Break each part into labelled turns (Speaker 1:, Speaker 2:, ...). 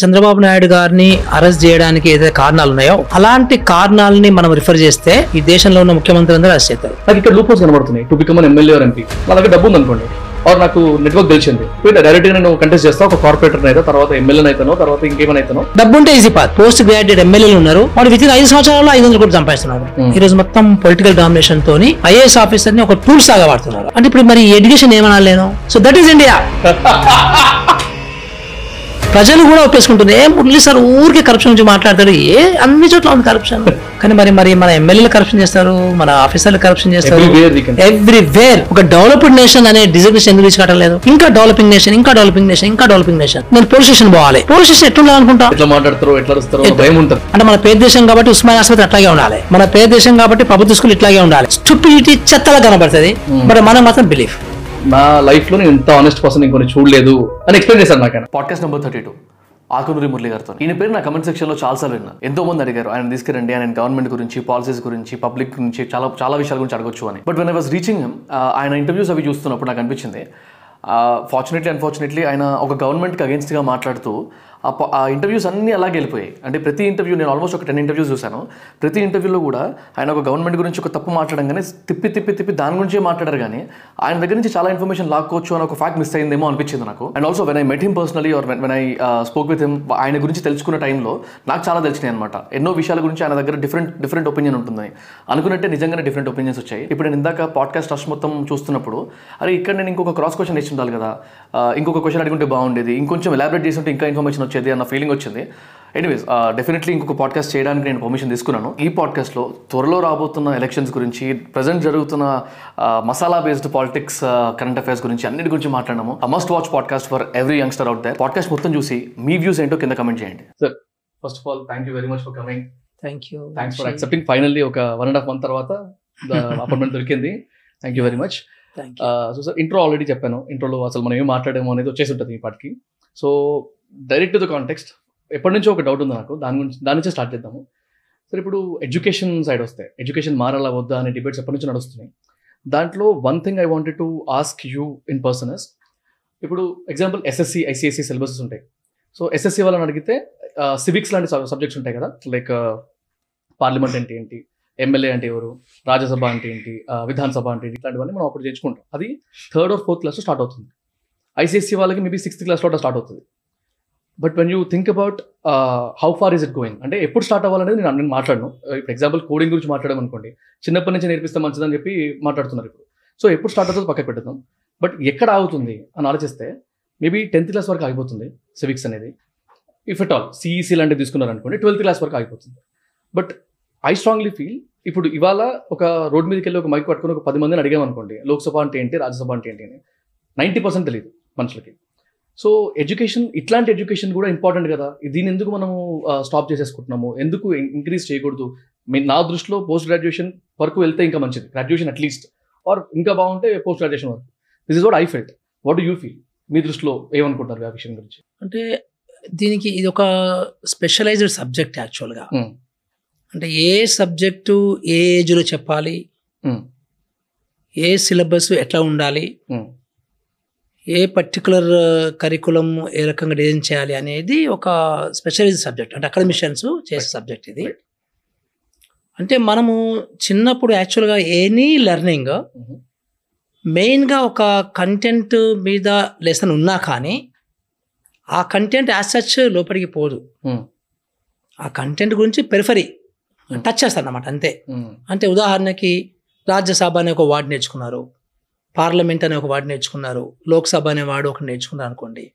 Speaker 1: చంద్రబాబు నాయుడు గారిని అరెస్ట్ చేయడానికి ఏదైతే కారణాలు ఉన్నాయో అలాంటి కారణాలని మనం రిఫర్ చేస్తే ఈ దేశంలో ఉన్న ముఖ్యమంత్రి అందరూ అరెస్ట్ చేస్తారు.
Speaker 2: నాకు ఇక్కడ లూపోస్ కనబడుతున్నాయి. To become MLA or MP దగ్గర డబ్బు ఉంది అనుకోండి ఆర్ నాకు నెట్వర్క్ తెలిసింది. డైరెక్ట్గా నేను కంటెస్ట్ చేస్తా ఒక కార్పొరేటర్ అయితే తర్వాత ఎమ్మెల్యే అయితానో తర్వాత ఇంకేమైనా అయితానో.
Speaker 1: డబ్బు ఉంటే ఈజీ పాత్ పోస్ట్ గ్రాడ్యుయేట్ ఎమ్మెల్యేలు ఉన్నారు. వాళ్ళు విత్ ఐదు సంవత్సరాల్లో ఐదు వందలు కూడా సంపాదిస్తున్నారు
Speaker 2: Hmm.
Speaker 1: ఈ రోజు మొత్తం పొలిటికల్ డామినేషన్ తోని ఐఏఎస్ ఆఫీసర్ని ఒక టూల్స్ లాగా వాడుతున్నారు అంటే ఇప్పుడు మరి ఎడ్యుకేషన్ ఏమన్నా లేను సో దట్ ఈస్ ఇండియా ప్రజలు కూడా ఒప్పేసుకుంటుంది. ఏ మురళీ సార్ ఊరికే కరప్షన్ గురించి మాట్లాడతారు ఏ అన్ని చోట్ల ఉంది కరప్షన్ కానీ మరి మరి మన ఎమ్మెల్యేలు కరప్షన్ చేస్తారు మన ఆఫీసర్లు కరప్షన్ చేస్తారు. ఎవ్రీవేర్ ఒక డెవలప్డ్ నేషన్ అనే డిజిగ్నేషన్ ఎందుకు తీసుకోవడం లేదు ఇంకా డెవలపింగ్ నేషన్ ఇంకా డెవలపింగ్ నేషన్ ఇంకా డెవలపింగ్ నేషన్ నేను పోలీస్ స్టేషన్ పోవాలి. పోలీస్ స్టేషన్ ఎట్లా అనుకుంటా
Speaker 2: ఎట్లా మాట్లాడతారో ఎట్లా భయం ఉంటుంది.
Speaker 1: అంటే మన పేద దేశం కాబట్టి ఉస్మానియా ఆసుపత్రి అట్లాగే ఉండాలి. మన పేద దేశం కాబట్టి ప్రభుత్వ స్కూల్ ఇట్లాగే ఉండాలి. స్టూపిడిటీ చెత్తలా కనబడుతుంది. బట్ మనం మాత్రం బిలీఫ్
Speaker 2: నా లైఫ్లో నేను ఇంత ఆనెస్ట్ పర్సన్ ఇంకొని చూడలేదు అని ఎక్స్ప్లెయిన్ చేశాను నాకు ఆయన
Speaker 3: podcast number thirty two Akunuri Murali గారితో. ఈయన పేరు నా కమెంట్ సెక్షన్లో చాలాసార్లు విన్నాను. ఎంతో మంది అడిగారు ఆయన తీసుకురండి ఆయన గవర్నమెంట్ గురించి పాలసీస్ గురించి పబ్లిక్ గురించి చాలా చాలా విషయాల గురించి అడగొచ్చు అని. But when I was reaching ఆయన ఇంటర్వ్యూస్ అవి చూస్తున్నప్పుడు నాకు అనిపించింది ఫార్చునేట్లీ అన్ఫార్చునేట్లీ ఆయన ఒక గవర్నమెంట్కి అగేన్స్ట్గా మాట్లాడుతూ ఆ ఆ ఇంటర్వ్యూస్ అన్నీ అలాగే వెళ్ళిపోయాయి. అంటే ప్రతి ఇంటర్వ్యూ నేను ఆల్మోస్ట్ ఒక టెన్ ఇంటర్వ్యూస్ చూశాను. ప్రతి ఇంటర్వ్యూలో కూడా ఆయన ఒక గవర్నమెంట్ గురించి ఒక తప్పు మాట్లాడంగానే తిప్పి తిప్పి తిప్పి దాని గురించే మాట్లాడారు కానీ ఆయన దగ్గర నుంచి చాలా ఇన్ఫర్మేషన్ లాక్కోవచ్చు అని ఒక ఫ్యాక్ట్ మిస్ అయిందేమో అనిపించింది నాకు. And also when I met him personally or when I spoke with him ఆయన గురించి తెలుసుకున్న టైంలో నాకు చాలా తెలిసినాయి అనమాట ఎన్నో విషయాల గురించి ఆయన దగ్గర డిఫరెంట్ డిఫరెంట్ ఒపీనియన్ ఉంటుందని అనుకున్నట్టే నిజంగానే డిఫరెంట్ ఒపీనియన్స్ వచ్చాయి. ఇప్పుడు నేను ఇందాక పాడ్కాస్ట్ రష్ మొత్తం చూస్తున్నప్పుడు అరే ఇక్కడ నేను ఇంకొక క్రాస్ క్వశ్చన్ ఇచ్చి ఉండాలి కదా ఇంకొక క్వశ్చన్ ఉంటే బాగుండేది. ఇంకొంచెం ఎలాబరేట్ చేసి ఉంటే ఇంకా ఇన్ఫర్మేషన్ వచ్చేది. అన్న ఫీలింగ్ వచ్చింది. ఎనీవేస్ డెఫినెట్లీ ఇంకొక పాడ్కాస్ట్ చేయడానికి నేను పర్మిషన్ తీసుకున్నాను. ఈ పాడ్కాస్ట్లో త్వరలో రాబోతున్న ఎలక్షన్స్ గురించి ప్రజెంట్ జరుగుతున్న masala based politics current affairs గురించి అన్నిటి గురించి మాట్లాడము. Must watch podcast for every youngster out there podcast మొత్తం చూసి మీ వ్యూస్ ఏంటో కింద కమెంట్ చేయండి.
Speaker 2: Sir first of all thank you very much for coming
Speaker 1: thank you
Speaker 2: thanks for accepting finally ఒక వన్ అండ్ హాఫ్ మంత్ తర్వాత appointment దొరికింది. Thank you very much so sir intro already చెప్పాను. ఇంట్రోలో అసలు మనం ఏం మాట్లాడేమో అనేది వచ్చేసి ఉంటుంది ఈ పాటికి. So direct to the context ఎప్పటి నుంచో ఒక డౌట్ ఉంది నాకు. దాని గురించి దాని నుంచే స్టార్ట్ చేద్దాము. సార్ ఇప్పుడు ఎడ్యుకేషన్ సైడ్ వస్తే ఎడ్యుకేషన్ మారాలా వద్దా అనే డిబేట్స్ ఎప్పటి నుంచి నడుస్తున్నాయి. దాంట్లో one thing I wanted to ask you in person is ఇప్పుడు ఎగ్జాంపుల్ ఎస్ఎస్సి ఐసిఎస్సి సిలబసెస్ ఉంటాయి. సో ఎస్ఎస్సి వాళ్ళని అడిగితే సివిక్స్ లాంటి సబ్జెక్ట్స్ ఉంటాయి కదా. లైక్ పార్లమెంట్ అంటే ఏంటి ఎమ్మెల్యే అంటే ఎవరు రాజ్యసభ అంటే ఏంటి విధానసభ అంటే ఏంటి ఇట్లాంటివన్నీ మనం అప్పుడు చేర్చుకుంటాం అది థర్డ్ ఆర్ ఫోర్త్ క్లాస్లో స్టార్ట్ అవుతుంది. ఐసీఎస్సీ వాళ్ళకి మేబీ సిక్స్త్ క్లాస్లో స్టార్ట్ అవుతుంది. But when you think about how far is it going అంటే ఎప్పుడు స్టార్ట్ అవ్వాలనేది నేను నేను మాట్లాడను. ఇప్పుడు ఎగ్జాంపుల్ కోడింగ్ గురించి మాట్లాడమనుకోండి చిన్నప్పటి నుంచి నేర్పిస్తే మంచిదని చెప్పి మాట్లాడుతున్నారు ఇప్పుడు. సో ఎప్పుడు స్టార్ట్ అవుతుంది పక్కకు పెడతాం బట్ ఎక్కడ ఆగుతుంది అని ఆలోచిస్తే మేబీ టెన్త్ క్లాస్ వరకు ఆగిపోతుంది సివిక్స్ అనేది. ఇఫ్ ఎట్ ఆల్ సిఈసీ లాంటివి తీసుకున్నారు అనుకోండి ట్వెల్త్ క్లాస్ వరకు ఆగిపోతుంది. బట్ ఐ స్ట్రాంగ్లీ ఫీల్ ఇప్పుడు ఇవాళ ఒక రోడ్ మీదకి వెళ్ళి ఒక మైక్ పట్టుకుని ఒక పది మందిని అడిగామనుకోండి లోక్సభ అంటే ఏంటి రాజ్యసభ అంటే ఏంటి అని. నైంటీ పర్సెంట్ తెలియదు మనుషులకి. సో ఎడ్యుకేషన్ ఇట్లాంటి ఎడ్యుకేషన్ కూడా ఇంపార్టెంట్ కదా. దీని ఎందుకు మనము స్టాప్ చేసేసుకుంటున్నాము? ఎందుకు ఇంక్రీజ్ చేయకూడదు? మీ నా దృష్టిలో పోస్ట్ గ్రాడ్యుయేషన్ వరకు వెళ్తే ఇంకా మంచిది. గ్రాడ్యుయేషన్ అట్లీస్ట్ ఆర్ ఇంకా బాగుంటే పోస్ట్ గ్రాడ్యుయేషన్ వరకు this is what I felt what you feel మీ దృష్టిలో ఏమనుకుంటారు ఆ విషయం గురించి?
Speaker 1: అంటే దీనికి ఇది ఒక స్పెషలైజ్డ్ సబ్జెక్ట్ యాక్చువల్గా. అంటే ఏ సబ్జెక్టు ఏ ఏజ్లో చెప్పాలి?
Speaker 2: Hmm.
Speaker 1: ఏ సిలబస్ ఎట్లా ఉండాలి?
Speaker 2: Hmm.
Speaker 1: ఏ పర్టికులర్ కరికులం ఏ రకంగా డిజైన్ చేయాలి అనేది ఒక స్పెషలైజ్డ్ సబ్జెక్ట్ అంటే అకాడమిషియన్స్ చేసే సబ్జెక్ట్ ఇది. అంటే మనము చిన్నప్పుడు యాక్చువల్గా ఎనీ లెర్నింగ్. మెయిన్గా ఒక కంటెంట్ మీద లెసన్ ఉన్నా కానీ ఆ కంటెంట్ యాజ్ సచ్ లోపలికి పోదు. ఆ కంటెంట్ గురించి పెరిఫరీ టచ్ చేస్తారు అన్నమాట అంతే. అంటే ఉదాహరణకి రాజ్యసభ అనే ఒక వర్డ్ నేర్చుకున్నారు పార్లమెంట్ అనే ఒక వర్డ్ నేర్చుకున్నారు లోక్సభ అనే వాడు ఒకటి నేర్చుకున్నారు అనుకోండి.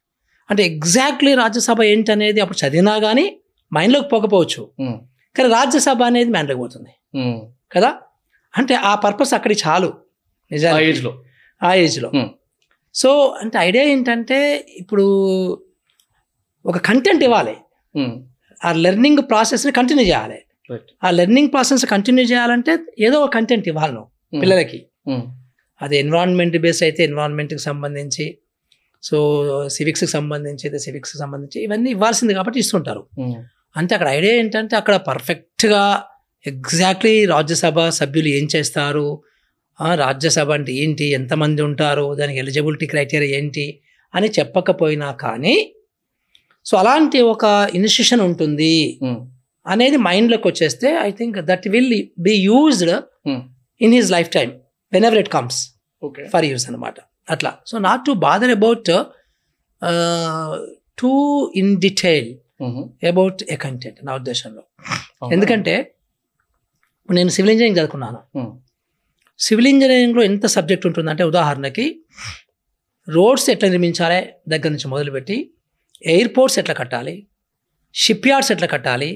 Speaker 1: అంటే ఎగ్జాక్ట్లీ రాజ్యసభ ఏంటి అనేది అప్పుడు చదివినా కానీ మైండ్లోకి పోకపోవచ్చు. కానీ రాజ్యసభ అనేది మైండ్లోకి పోతుంది. కదా? అంటే ఆ పర్పస్ అక్కడికి చాలు.
Speaker 2: ఆ
Speaker 1: నిజానికి.
Speaker 2: ఏజ్లో.
Speaker 1: ఆ ఏజ్లో. సో అంటే ఐడియా ఏంటంటే ఇప్పుడు ఒక కంటెంట్ ఇవ్వాలి. ఆ లెర్నింగ్ ప్రాసెస్ని కంటిన్యూ చేయాలి. ఆ లెర్నింగ్ ప్రాసెస్ కంటిన్యూ చేయాలంటే ఏదో ఒక కంటెంట్ ఇవ్వాలి నువ్వు పిల్లలకి. అది ఎన్విరాన్మెంట్ బేస్ అయితే ఎన్విరాన్మెంట్కి సంబంధించి సో సివిక్స్కి సంబంధించి అయితే సివిక్స్కి సంబంధించి ఇవన్నీ ఇవ్వాల్సింది కాబట్టి ఇస్తుంటారు. అంటే అక్కడ ఐడియా ఏంటంటే అక్కడ పర్ఫెక్ట్గా ఎగ్జాక్ట్లీ రాజ్యసభ సభ్యులు ఏం చేస్తారు? రాజ్యసభ అంటే ఏంటి? ఎంతమంది ఉంటారు? దానికి ఎలిజిబిలిటీ క్రైటీరియా ఏంటి? అని చెప్పకపోయినా కానీ సో అలాంటి ఒక ఇన్స్టిట్యూషన్ ఉంటుంది.
Speaker 2: ఉమ్,
Speaker 1: అనేది మైండ్లోకి వచ్చేస్తే I think that will be used
Speaker 2: Hmm.
Speaker 1: In his life time whenever it comes
Speaker 2: okay
Speaker 1: for use అనమాట అట్లా so not to bother about too in detail about a content నా ఉద్దేశంలో? ఎందుకంటే నేను సివిల్ ఇంజనీరింగ్ చదువుకున్నాను. సివిల్ ఇంజనీరింగ్లో ఎంత subject ఉంటుందంటే ఉదాహరణకి రోడ్స్ ఎట్లా నిర్మించాలి దగ్గర నుంచి మొదలుపెట్టి ఎయిర్పోర్ట్స్ ఎట్లా కట్టాలి షిప్ యార్డ్స్ ఎట్లా కట్టాలి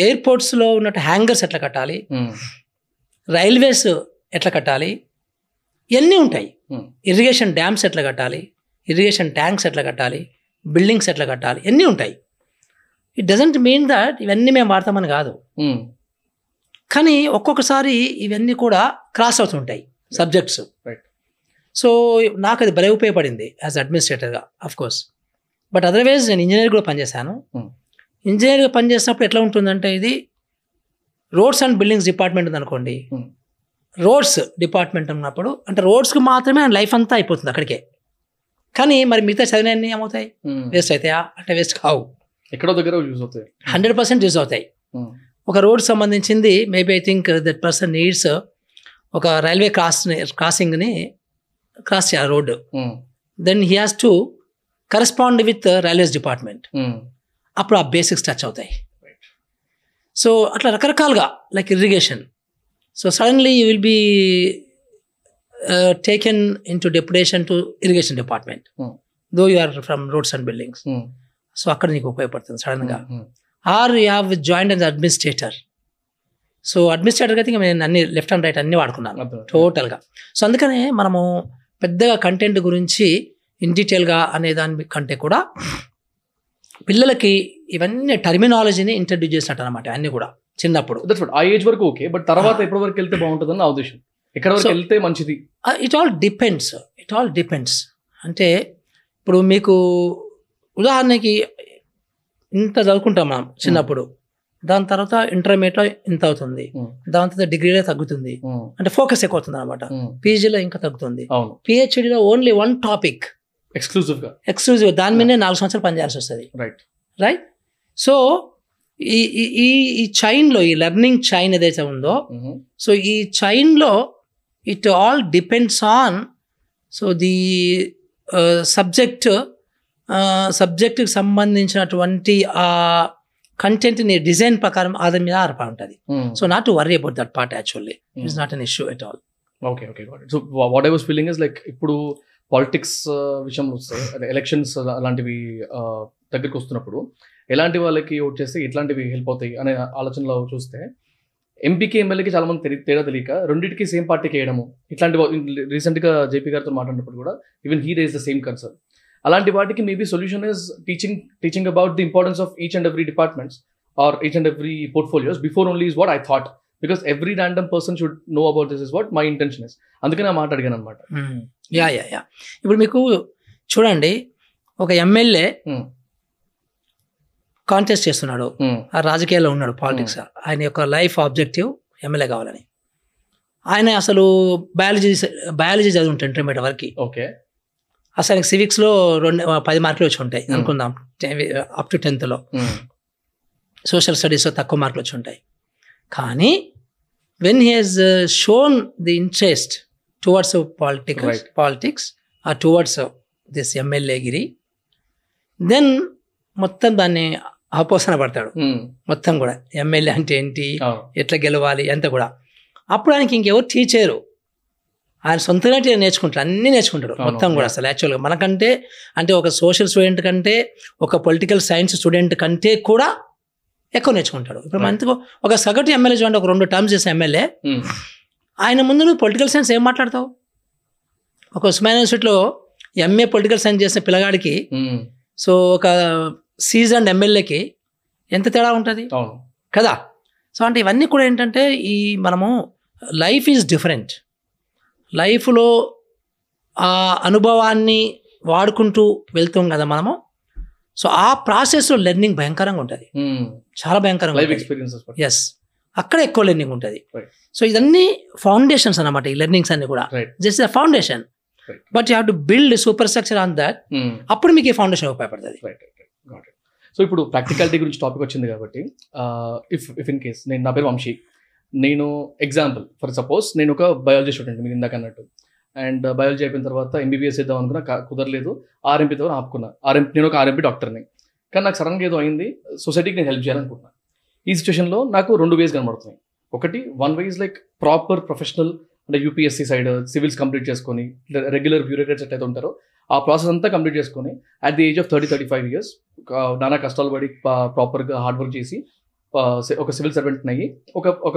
Speaker 1: ఎయిర్పోర్ట్స్లో ఉన్నట్టు హ్యాంగర్స్ ఎట్లా కట్టాలి
Speaker 2: ఉమ్,
Speaker 1: రైల్వేస్ ఎట్లా కట్టాలి? ఇవన్నీ ఉంటాయి?
Speaker 2: ఉమ్,
Speaker 1: ఇరిగేషన్ డ్యామ్స్ ఎట్లా కట్టాలి? ఇరిగేషన్ ట్యాంక్స్ ఎట్లా కట్టాలి? బిల్డింగ్స్ ఎట్లా కట్టాలి? ఇవన్నీ ఉంటాయి? ఇట్ డజంట్ మీన్ దట్ ఇవన్నీ మేము వాడతామని కాదు.
Speaker 2: ఉమ్,
Speaker 1: కానీ ఒక్కొక్కసారి ఇవన్నీ కూడా క్రాస్ అవుతుంటాయి సబ్జెక్ట్స్. సో నాకు అది భలే ఉపయోగపడింది యాజ్ అడ్మినిస్ట్రేటర్గా అఫ్ కోర్స్ బట్ అదర్వైజ్ నేను ఇంజనీర్ కూడా పనిచేశాను.
Speaker 2: Hmm.
Speaker 1: ఇంజనీర్గా పనిచేసినప్పుడు ఎట్లా ఉంటుందంటే ఇది రోడ్స్ అండ్ బిల్డింగ్స్ డిపార్ట్మెంట్ ఉంది అనుకోండి. రోడ్స్ డిపార్ట్మెంట్ ఉన్నప్పుడు అంటే రోడ్స్కి మాత్రమే లైఫ్ అంతా అయిపోతుంది అక్కడికే. కానీ మరి మిగతా చదివినవన్నీ ఏమవుతాయి. వేస్ట్ అవుతాయా? అంటే వేస్ట్ కావు.
Speaker 2: ఎక్కడో దగ్గర యూజ్ అవుతాయి.
Speaker 1: హండ్రెడ్ పర్సెంట్ యూజ్ అవుతాయి. ఒక రోడ్ సంబంధించింది maybe I think that person needs ఒక రైల్వే క్రాస్ క్రాసింగ్ని క్రాస్ చేయాలి road. Then he has to correspond with railways department అప్పుడు ఆ బేసిక్స్ టచ్ అవుతాయి. సో అట్లా రకరకాలుగా like irrigation so suddenly you will be taken in to deputation to irrigation department. Though you are from roads and buildings so అక్కడ నీకు ఉపయోగపడుతుంది సడన్గా or you have join as administrator so అడ్మినిస్ట్రేటర్గా అయితే నేను అన్ని లెఫ్ట్ అండ్ రైట్ అన్ని వాడుకున్నాను. టోటల్గా so అందుకనే మనము పెద్దగా కంటెంట్ గురించి ఇన్ డీటెయిల్గా అనే దాని కంటే కూడా పిల్లలకి ఇవన్నీ టర్మినాలజీని ఇంట్రడ్యూస్ చేసినట్టు అనమాట అన్నీ కూడా చిన్నప్పుడు.
Speaker 2: దట్స్ ఆ ఏజ్ వరకు ఓకే బట్ తర్వాత ఎప్పటి వరకు వెళ్తే బాగుంటుందని నా ఉద్దేశం. ఎక్కడ వరకు వెళ్తే మంచిది?
Speaker 1: It all depends it all depends అంటే ఇప్పుడు మీకు ఉదాహరణకి ఇంత చదువుకుంటాం మనం చిన్నప్పుడు. దాని తర్వాత ఇంటర్మీడియట్లో ఇంత అవుతుంది.
Speaker 2: Hmm.
Speaker 1: దాని తర్వాత డిగ్రీలో తగ్గుతుంది.
Speaker 2: ఉమ్,
Speaker 1: అంటే ఫోకస్ ఎక్కువ అవుతుంది అనమాట పీజీలో ఇంకా తగ్గుతుంది. పిహెచ్డిలో ఓన్లీ వన్ టాపిక్
Speaker 2: ఎక్స్క్లూజివ్గా
Speaker 1: ఎక్స్క్లూజివ్ దాని మీదనే నాలుగు సంవత్సరాలు పనిచేయాల్సి వస్తుంది.
Speaker 2: రైట్
Speaker 1: రైట్ సో ఈ ఈ- చైన్లో ఈ లెర్నింగ్ చైన్ ఏదైతే ఉందో సో ఈ చైన్లో it all depends on so the subject సబ్జెక్ట్కి సంబంధించినటువంటి ఆ కంటెంట్ని డిజైన్ ప్రకారం ఆధారం మీద ఆధారపడి ఉంటుంది. So not to worry about that part actually it's not an issue at all
Speaker 2: okay okay so what I was feeling is like ఇప్పుడు పాలిటిక్స్ uh, విషయంలో వస్తే అదే ఎలక్షన్స్ అలాంటివి దగ్గరికి వస్తున్నప్పుడు ఎలాంటి వాళ్ళకి ఓట్ చేస్తే ఇట్లాంటివి హెల్ప్ అవుతాయి అనే ఆలోచనలో చూస్తే ఎంపీకి ఎమ్మెల్యేకి చాలా మంది తేడా తెలియక రెండింటికి సేమ్ పార్టీకి వేయడము ఇట్లాంటి రీసెంట్గా జేపీ గారితో మాట్లాడినప్పుడు కూడా even he raise the same concern అలాంటి వాటికి maybe solution is teaching teaching about the importance of each and every departments or each and every portfolios before only is what I thought because every random person should know about this is what my intention is అందుకని ఆ అనమాట
Speaker 1: yeah yeah yeah. ఇప్పుడు మీకు చూడండి ఒక MLA contest చేస్తున్నాడు. ఆ రాజకీయాల్లో ఉన్నాడు పాలిటిక్స్ ఆయన యొక్క లైఫ్ ఆబ్జెక్టివ్ ఎమ్మెల్యే కావాలని. ఆయన అసలు బయాలజీ బయాలజీ చదివి ఉంటాడు ఇంటర్మీడియట్ వరకు.
Speaker 2: ఓకే.
Speaker 1: అసలు ఆయనకి సివిక్స్లో రెండు పది మార్కులు వచ్చి ఉంటాయి. అనుకుందాం అప్ టు టెన్త్లో సోషల్ స్టడీస్లో తక్కువ మార్కులు వచ్చి ఉంటాయి. కానీ when he has shown the interest towards
Speaker 2: Right.
Speaker 1: Politics ఆ టువర్డ్స్ దిస్ ఎమ్మెల్యేగిరి దెన్ మొత్తం దాన్ని ఆపోసన పడతాడు. మొత్తం కూడా. ఎమ్మెల్యే అంటే ఏంటి? ఎట్లా గెలవాలి? అంత కూడా. అప్పుడు ఆయనకి ఇంకెవరు టీచరు ఆయన సొంతంగా నేర్చుకుంటాడు. అన్నీ నేర్చుకుంటాడు. మొత్తం కూడా. అసలు యాక్చువల్గా మనకంటే అంటే ఒక సోషల్ స్టూడెంట్ కంటే ఒక పొలిటికల్ సైన్స్ స్టూడెంట్ కంటే కూడా ఎక్కువ నేర్చుకుంటాడు. ఇప్పుడు. మనకు ఒక సగటు ఎమ్మెల్యే చూడండి ఒక రెండు టర్మ్స్ చేసే ఎమ్మెల్యే ఆయన ముందు నువ్వు పొలిటికల్ సైన్స్ ఏం మాట్లాడతావు? ఒక ఉస్మాన్ యూనివర్సిటీలో ఎంఏ పొలిటికల్ సైన్స్ చేసిన పిల్లగాడికి సో ఒక సీజన్ ఎమ్మెల్యేకి ఎంత తేడా ఉంటుంది? కదా? సో అంటే ఇవన్నీ కూడా ఏంటంటే ఈ మనము లైఫ్ ఈజ్ డిఫరెంట్ లైఫ్లో ఆ అనుభవాన్ని వాడుకుంటూ వెళ్తాం కదా మనము. సో ఆ ప్రాసెస్లో లెర్నింగ్ భయంకరంగా ఉంటుంది. చాలా భయంకరంగా
Speaker 2: ఎక్స్పీరియన్సెస్
Speaker 1: ఎస్ అక్కడ ఎక్కువ లెర్నింగ్ ఉంటుంది. సో ఇదన్నీ ఫౌండేషన్స్ అన్నమాట ఈ లెర్నింగ్స్ అన్ని కూడా. Just the foundation. But you have to build super structure on that అప్పుడు మీకు ఈ ఫౌండేషన్ ఉపయోగపడుతుంది.
Speaker 2: సో ఇప్పుడు ప్రాక్టికాలిటీ గురించి టాపిక్ వచ్చింది కాబట్టి ఇఫ్ ఇఫ్ ఇన్ కేస్ నేను నా పేరు వంశీ. నేను ఎగ్జాంపుల్ ఫర్ సపోజ్ నేను ఒక బయాలజీ స్టూడెంట్ మీరు ఇందాక అన్నట్టు. అండ్ బయాలజీ అయిపోయిన తర్వాత ఎంబీబీఎస్ చేద్దాం అనుకున్నా కుదరలేదు. ఆర్ఎంపీతో ఆపుకున్నా. ఆర్ఎంపీ నేను ఒక ఆర్ఎంపీ డాక్టర్ని కానీ నాకు సడన్గా ఏదో అయింది. సొసైటీకి నేను హెల్ప్ చేయాలనుకుంటున్నా. ఈ సిచ్యువేషన్లో నాకు రెండు వేస్ కనబడుతున్నాయి. ఒకటి one way is like proper professional అంటే యూపీఎస్సీ సైడ్ సివిల్స్ కంప్లీట్ చేసుకొని రెగ్యులర్ బ్యూరోక్రాట్స్ ఎట్లయితే ఉంటారో ఆ ప్రాసెస్ అంతా కంప్లీట్ చేసుకొని at the age of thirty thirty five years నానా కష్టాలు పడి ప్రాపర్గా హార్డ్ వర్క్ చేసి ఒక సివిల్ సర్వెంట్ అయ్యి ఒక ఒక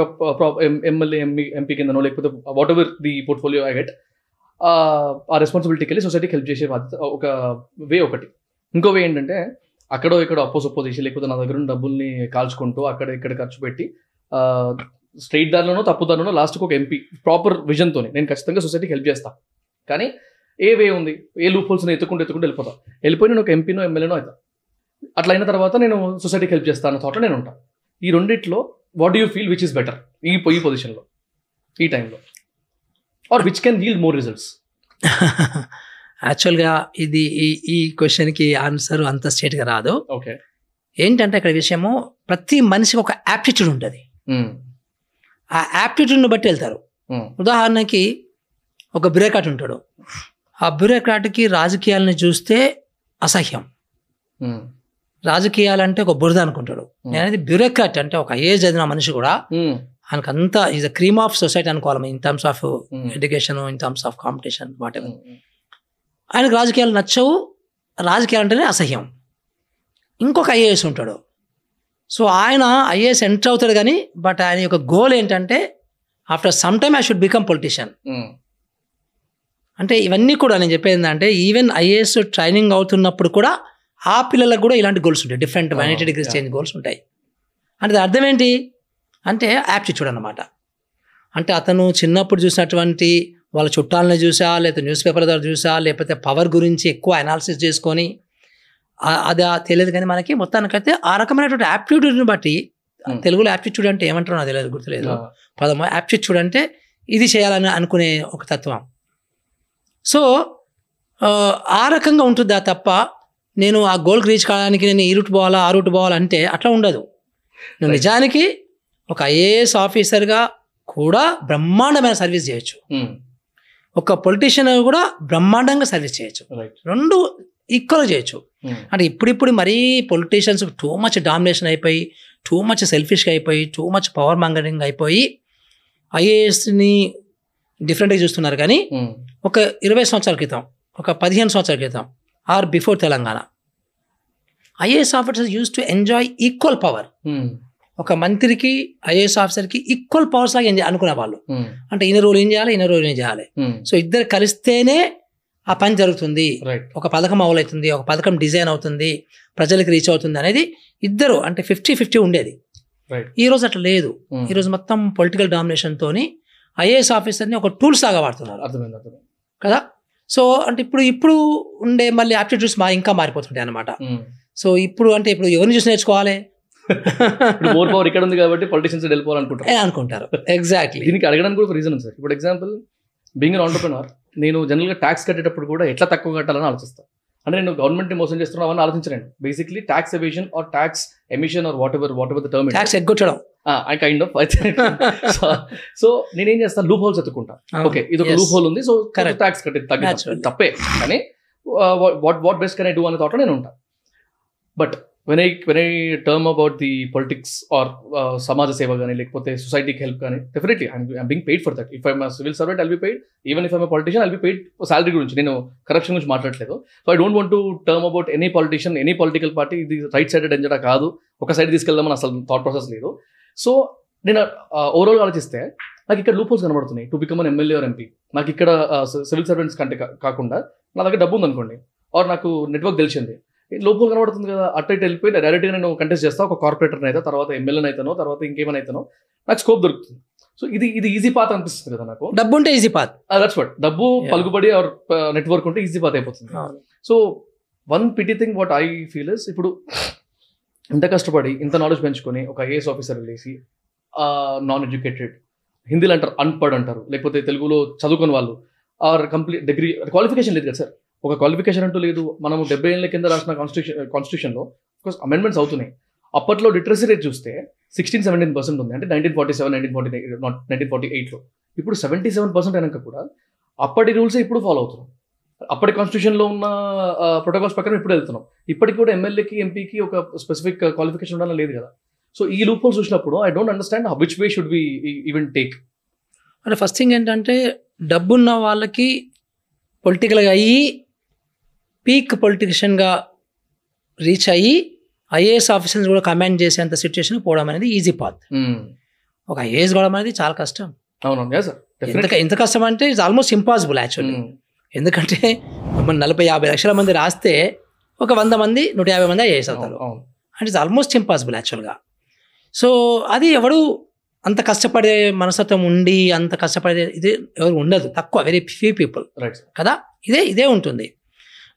Speaker 2: ఎమ్మెల్యే ఎంపీ ఎంపీ కిందనో లేకపోతే whatever the portfolio I get ఆ రెస్పాన్సిబిలిటీకి వెళ్ళి సొసైటీకి హెల్ప్ చేసే బాధ్యత ఒక వే ఒకటి. ఇంకో వే ఏంటంటే అక్కడో ఇక్కడ అప్పో సొప్పో చేసి లేకపోతే నా దగ్గర ఉన్న డబ్బుల్ని కాల్చుకుంటూ అక్కడ ఇక్కడ ఖర్చు పెట్టి స్ట్రైట్ దారిలోనో తప్పు దారిలోనో లాస్ట్కి ఒక ఎంపీ ప్రాపర్ విజన్తోనే. నేను ఖచ్చితంగా సొసైటీకి హెల్ప్ చేస్తాను కానీ ఏ వే ఉంది? ఏ లూప్ హోల్స్ ఎత్తుకుంటూ ఎత్తుకుంటూ వెళ్ళిపోతా. వెళ్ళిపోయి నేను ఒక ఎంపీనో ఎమ్మెల్యేనో అవుతా అట్లా అయిన తర్వాత నేను సొసైటీకి హెల్ప్ చేస్తాను థాట్లో నేను ఉంటాను ఈ రెండిట్లో what you feel which is better ఈ ఈ పొజిషన్లో ఈ టైంలో. Or which can yield more results
Speaker 1: యాక్చువల్గా ఇది ఈ ఈ క్వశ్చన్కి ఆన్సర్ అంత స్ట్రేట్గా రాదు.
Speaker 2: ఓకే
Speaker 1: ఏంటంటే ఇక్కడ విషయము ప్రతి మనిషికి ఒక యాప్టిట్యూడ్ ఉంటుంది. ఆ యాప్టిట్యూడ్ని బట్టి వెళ్తారు. ఉదాహరణకి ఒక బ్యూరోక్రాట్ ఉంటాడు. ఆ బ్యూరోక్రాట్కి రాజకీయాలను చూస్తే అసహ్యం. రాజకీయాలంటే ఒక బురద అనుకుంటాడు. నేను అనేది బ్యూరోక్రాట్ అంటే ఒక ఏజ్ చదివిన మనిషి కూడా ఆయనకు అంతా is a cream of society అనుకోవాలి. In terms of education in terms of competition whatever ఆయనకు రాజకీయాలు నచ్చవు. రాజకీయాలు అంటేనే అసహ్యం. ఇంకొక ఐఏఎస్ ఉంటాడు. సో ఆయన ఐఏఎస్ ఎంటర్ అవుతాడు కానీ బట్ ఆయన యొక్క గోల్ ఏంటంటే after some time I should become politician. అంటే ఇవన్నీ కూడా నేను చెప్పేది ఏంటంటే ఈవెన్ ఐఏఎస్ ట్రైనింగ్ అవుతున్నప్పుడు కూడా ఆ పిల్లలకు కూడా ఇలాంటి గోల్స్ ఉంటాయి. Different one eighty degrees. Change goals ఉంటాయి. అంటే అర్థం ఏంటి? అంటే యాప్టిట్యూడ్ అన్నమాట. అంటే అతను చిన్నప్పుడు చూసినటువంటి వాళ్ళ చుట్టాలని చూసా లేకపోతే న్యూస్ పేపర్ ద్వారా చూసా లేకపోతే పవర్ గురించి ఎక్కువ అనాలిసిస్ చేసుకొని అది తెలియదు కానీ మనకి మొత్తానికైతే ఆ రకమైనటువంటి యాప్టిట్యూడ్ని బట్టి. తెలుగులో యాప్టిట్యూడ్ అంటే ఏమంటారో నాకు తెలియదు గుర్తులేదు. పదము యాప్టిట్యూడ్ అంటే ఇది చేయాలని అనుకునే ఒక తత్వం. సో ఆ, రకంగా ఉంటుందా తప్ప నేను ఆ గోల్కి రీచ్ కావడానికి నేను ఈ రూట్ పోవాలా ఆ రూట్ పోవాలంటే అట్లా ఉండదు. నువ్వు. నిజానికి ఒక ఐఏఎస్ ఆఫీసర్గా కూడా బ్రహ్మాండమైన సర్వీస్ చేయొచ్చు. ఒక పొలిటీషియన్ కూడా బ్రహ్మాండంగా సర్వీస్ చేయొచ్చు. రెండు ఈక్వల్ చేయొచ్చు. అంటే ఇప్పుడిప్పుడు మరీ పొలిటీషియన్స్ టూ మచ్ డామినేషన్ అయిపోయి టూ మచ్ సెల్ఫిష్గా అయిపోయి టూ మచ్ పవర్ మంగరింగ్ అయిపోయి ఐఏఎస్ని డిఫరెంట్గా చూస్తున్నారు కానీ ఒక ఇరవై సంవత్సరాల క్రితం ఒక పదిహేను సంవత్సరాల క్రితం or before Telangana IAS officers use to enjoy equal power ఒక మంత్రికి ఐఏఎస్ ఆఫీసర్కి ఈక్వల్ పవర్స్ లాగా ఎంజాయ్ అనుకునే వాళ్ళు. అంటే ఈయన రోజులు ఏం చేయాలి ఈయన రోజులు ఏం చేయాలి. సో ఇద్దరు కలిస్తేనే ఆ పని జరుగుతుంది. ఒక పథకం అవుతుంది ఒక పథకం డిజైన్ అవుతుంది ప్రజలకు రీచ్ అవుతుంది అనేది ఇద్దరు అంటే ఫిఫ్టీ ఫిఫ్టీ ఉండేది. ఈ రోజు అట్లా లేదు. ఈ రోజు మొత్తం పొలిటికల్ డామినేషన్ తోని ఐఏఎస్ ఆఫీసర్ని ఒక టూల్స్ లాగా వాడుతున్నారు.
Speaker 2: అర్థమైంది అర్థమైంది.
Speaker 1: కదా? సో అంటే ఇప్పుడు ఇప్పుడు ఉండే మళ్ళీ యాప్టిట్యూడ్స్ మా ఇంకా మారిపోతుంటాయి అనమాట సో ఇప్పుడు అంటే ఇప్పుడు ఎవరిని చూసి నేర్చుకోవాలి?
Speaker 2: ఇప్పుడు మోర్ పవర్ ఇక్కడ ఉంది కాబట్టి పొలిటీషియన్స్ వెళ్ళిపోవాలనుకుంటారు.
Speaker 1: అని అనుకుంటారు. ఎగ్జాక్ట్లీ
Speaker 2: దీనికి అడగడానికి కూడా రీజన్ ఉంది సార్. ఇప్పుడు ఎగ్జాంపుల్ బీయింగ్ అన్ ఆంటర్ప్రినర్ నేను జనరల్గా ట్యాక్స్ కట్టేటప్పుడు కూడా ఎట్లా తక్కువ కట్టాలని ఆలోచిస్తాను అంటే నేను గవర్నమెంట్ మోసం చేస్తున్నావు అని ఆలోచించలేను. Basically tax evasion or tax emission or whatever whatever the term
Speaker 1: tax ఎగ్గొట్టడం
Speaker 2: I kind of so నేనేం చేస్తాను? లూప్ హోల్స్ ఎత్తుకుంటా ఓకే ఇది ఒక. లూప్ హోల్ ఉంది. So
Speaker 1: Correct.
Speaker 2: ట్యాక్స్ కట్టి తగ్గి
Speaker 1: Naturally.
Speaker 2: తప్పే. కానీ what what best can I do అనే థాట్లో నేను ఉంటా. But when I when I term about the politics or సమాజ సేవ కానీ లేకపోతే సొసైటీకి హెల్ప్ కానీ definitely I'm being paid for that if I'm civil servant I'll be paid even if I'm politician I'll be paid salary గురించి. నేను corruption గురించి మాట్లాడలేదు so I don't want to term about any politician any political party ఇది right sided ఎంజడా కాదు. ఒక side తీసుకెళ్దామని అసలు థాట్ ప్రాసెస్ లేదు. సో నేను ఓవరాల్ ఆలోచిస్తే నాకు ఇక్కడ లూపోస్ కనబడుతున్నాయి. To become an MLA or MP నాకు ఇక్కడ సివిల్ సర్వెంట్స్ కంటే కాకుండా నా దగ్గర డబ్బు ఉంది అనుకోండి ఆర్ నాకు నెట్వర్క్ తెలిసింది. లోపల కనబడుతుంది కదా అటు ఇటు వెళ్ళిపోయి డైరెక్ట్గా నేను కంటెస్ట్ చేస్తా ఒక కార్పొరేటర్ అయితే తర్వాత ఎమ్మెల్యేని అయితేనో తర్వాత ఇంకేమైనా అయితేనో నాకు స్కోప్ దొరుకుతుంది. సో ఇది ఇది ఈజీ పాత్ అనిపిస్తుంది కదా నాకు.
Speaker 1: డబ్బు ఉంటే ఈజీ పాత్
Speaker 2: దట్స్ వాట్ డబ్బు. పలుకుబడి ఆర్ నెట్వర్క్ ఉంటే ఈజీ పాత్ అయిపోతుంది. So one pity thing what I feel is ఇప్పుడు ఇంత కష్టపడి ఇంత నాలెడ్జ్ పెంచుకొని ఒక ఐఏఎస్ ఆఫీసర్ వెళ్ళేసి నాన్ ఎడ్యుకేటెడ్ హిందీలో అంటారు అన్పడ్ అంటారు. లేకపోతే తెలుగులో చదువుకుని వాళ్ళు ఆర్ కంప్లీట్ డిగ్రీ క్వాలిఫికేషన్ లేదు కదా సార్ ఒక క్వాలిఫికేషన్ అంటూ లేదు. మనము డెబ్బై ఏళ్ళ కింద రాసిన కాన్స్టిట్యూషన్ కాన్స్టిట్యూషన్లో అమెండ్మెంట్స్ అవుతున్నాయి. అప్పట్లో లిటరసీ రేట్ చూస్తే సిక్స్టీన్ సెవెంటీన్ పర్సెంట్ ఉంది. అంటే nineteen forty seven nineteen forty not nineteen forty ఎయిట్లో ఇప్పుడు సెవెంటీ సెవెన్ పర్సెంట్ అయినాక కూడా అప్పటి రూల్స్ ఇప్పుడు ఫాలో అవుతున్నాం. అప్పటి కాన్స్టిట్యూషన్లో ఉన్న ప్రోటోకాల్స్ ప్రకారం ఇప్పుడు వెళ్తున్నాం. ఇప్పటికి కూడా ఎమ్మెల్యేకి ఎంపీకి ఒక స్పెసిఫిక్ క్వాలిఫికేషన్ ఉండాలని లేదు కదా. సో ఈ లూప్ హోల్స్ చూసినప్పుడు I don't understand which way should be even take
Speaker 1: అంటే ఫస్ట్ థింగ్ ఏంటంటే డబ్బున్న వాళ్ళకి పొలిటికల్గా అయ్యి పీక్ పొలిటిషియన్గా రీచ్ అయ్యి ఐఏఎస్ ఆఫీసర్స్ కూడా కమాండ్ చేసేంత సిచ్యువేషన్ పోవడం అనేది ఈజీ పాత్. ఒక ఐఏఎస్ కావడం అనేది చాలా కష్టం. ఎంత ఎంత కష్టం అంటే ఇట్స్ ఆల్మోస్ట్ ఇంపాసిబుల్ యాక్చువల్లీ ఎందుకంటే మన నలభై యాభై లక్షల మంది రాస్తే ఒక వంద మంది నూట యాభై మంది ఐఏఎస్ అవుతారు. అండ్ ఇట్స్ ఆల్మోస్ట్ ఇంపాసిబుల్ యాక్చువల్గా సో అది ఎవడు అంత కష్టపడే మనస్తత్వం ఉండి అంత కష్టపడే ఇది ఎవరు ఉండదు. తక్కువ వెరీ ఫ్యూ పీపుల్ కదా? ఇదే ఇదే ఉంటుంది.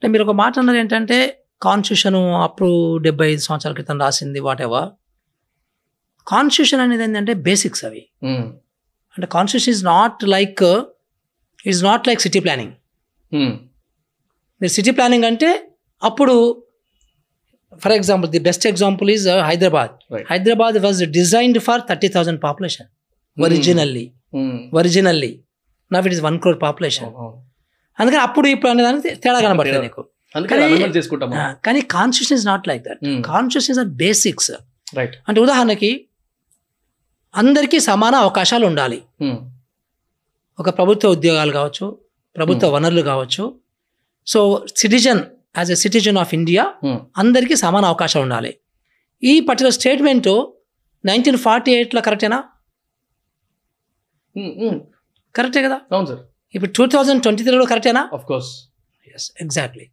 Speaker 1: అంటే మీరు ఒక మాట అన్నారు ఏంటంటే కాన్స్టిట్యూషన్ అప్పుడు డెబ్బై ఐదు సంవత్సరాల క్రితం రాసింది వాట్ ఎవర్ కాన్స్టిట్యూషన్ అనేది ఏంటంటే బేసిక్స్ అవి. అంటే constitution is not like it's not like city planning మీరు సిటీ ప్లానింగ్ అంటే అప్పుడు for example the best example is Hyderabad. Hyderabad was designed for thirty thousand population originally originally now it is one crore population అందుకని అప్పుడు ఇప్పుడు అనే దానికి తేడా కనబడుతుంది. నీకు. కానీ- constitution not like that constitution are basics
Speaker 2: right
Speaker 1: అంటే ఉదాహరణకి అందరికీ సమాన అవకాశాలు ఉండాలి. ఒక ప్రభుత్వ ఉద్యోగాలు కావచ్చు ప్రభుత్వ వనరులు కావచ్చు. So citizen as a citizen of India అందరికీ సమాన అవకాశం ఉండాలి. ఈ పర్టికులర్ స్టేట్మెంట్ నైన్టీన్ ఫార్టీ ఎయిట్లో కరెక్టేనా కరెక్టే కదా?
Speaker 2: అవును సార్.
Speaker 1: ఇప్పుడు టూ థౌజండ్ ట్వంటీ త్రీలో కరెక్టేనా
Speaker 2: of course
Speaker 1: yes exactly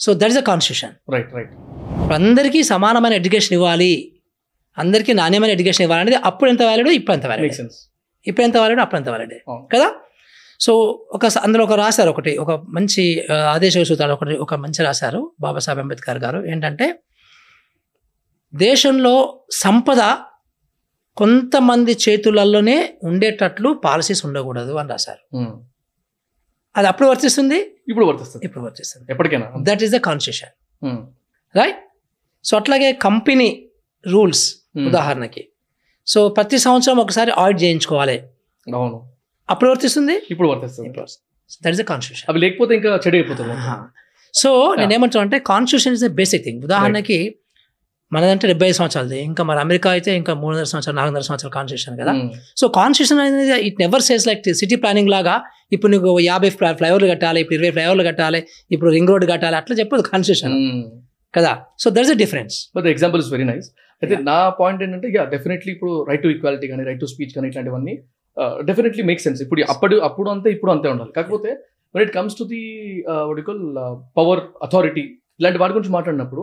Speaker 1: so that is a constitution
Speaker 2: right right
Speaker 1: అందరికీ సమానమైన ఎడ్యుకేషన్ ఇవ్వాలి. అందరికీ నాణ్యమైన ఎడ్యుకేషన్ ఇవ్వాలి అనేది అప్పుడు ఎంత వ్యాలిడ్ ఇప్పుడు ఎంత వ్యాలిడ్ ఇప్పుడు ఎంత వ్యాలిడ్ అప్పుడు ఎంత వ్యాలిడ్. కదా? సో ఒక అందులో ఒక రాశారు ఒకటి ఒక మంచి ఆదేశ సూత్రాలు ఒకటి ఒక మంచి రాశారు బాబాసాహెబ్ అంబేద్కర్ గారు. ఏంటంటే దేశంలో సంపద కొంతమంది చేతులలోనే ఉండేటట్లు పాలసీస్ ఉండకూడదు అని రాశారు. అది అప్పుడు వర్తిస్తుంది?
Speaker 2: ఇప్పుడు వర్తిస్తుంది.
Speaker 1: ఇప్పుడు వర్తిస్తుంది.
Speaker 2: ఎప్పటికైనా.
Speaker 1: That is the constitution right so అట్లాగే కంపెనీ రూల్స్ ఉదాహరణకి. సో ప్రతి సంవత్సరం ఒకసారి ఆడిట్ చేయించుకోవాలి.
Speaker 2: అవును.
Speaker 1: అప్పుడు వర్తిస్తుంది?
Speaker 2: ఇప్పుడు వర్తిస్తుంది.
Speaker 1: దట్ ఇస్ ద కాన్స్టిట్యూషన్
Speaker 2: అవి లేకపోతే ఇంకా చెడు అయిపోతుంది
Speaker 1: సో నేను ఏమంటాను అంటే constitution is the basic thing ఉదాహరణకి మనదంటే డెబ్బై ఐదు సంవత్సరాలది. ఇంకా మరి అమెరికా అయితే ఇంకా మూడు వందల సంవత్సరాలు నాలుగు వందల సంవత్సరాల కాన్స్టిట్యూషన్ కదా. సో కాన్స్టిట్యూషన్ అనేది it never says like city planning లాగా ఇప్పుడు నీకు యాభై ఫ్లై- ఫ్లైఓవర్లు కట్టాలి ఇప్పుడు ఇరవై ఫ్లైఓవర్లు కట్టాలి ఇప్పుడు రింగ్ రోడ్ కట్టాలి అట్లా చెప్పదు కాన్స్టిట్యూషన్. కదా? So there is a difference
Speaker 2: but example is very nice అయితే నా పాయింట్ ఏంటంటే యా డెఫినెట్లీ ఇప్పుడు రైట్ టు ఈక్వాలిటీ కానీ రైట్ టు స్పీచ్ కానీ ఇట్లాంటివన్నీ డెఫినెట్లీ మేక్ సెన్స్ ఇప్పుడు అప్పుడు అప్పుడు అంతే ఇప్పుడు అంతే ఉండాలి. కాకపోతే when it comes to the vertical power authority ఇలాంటి వాటి గురించి మాట్లాడినప్పుడు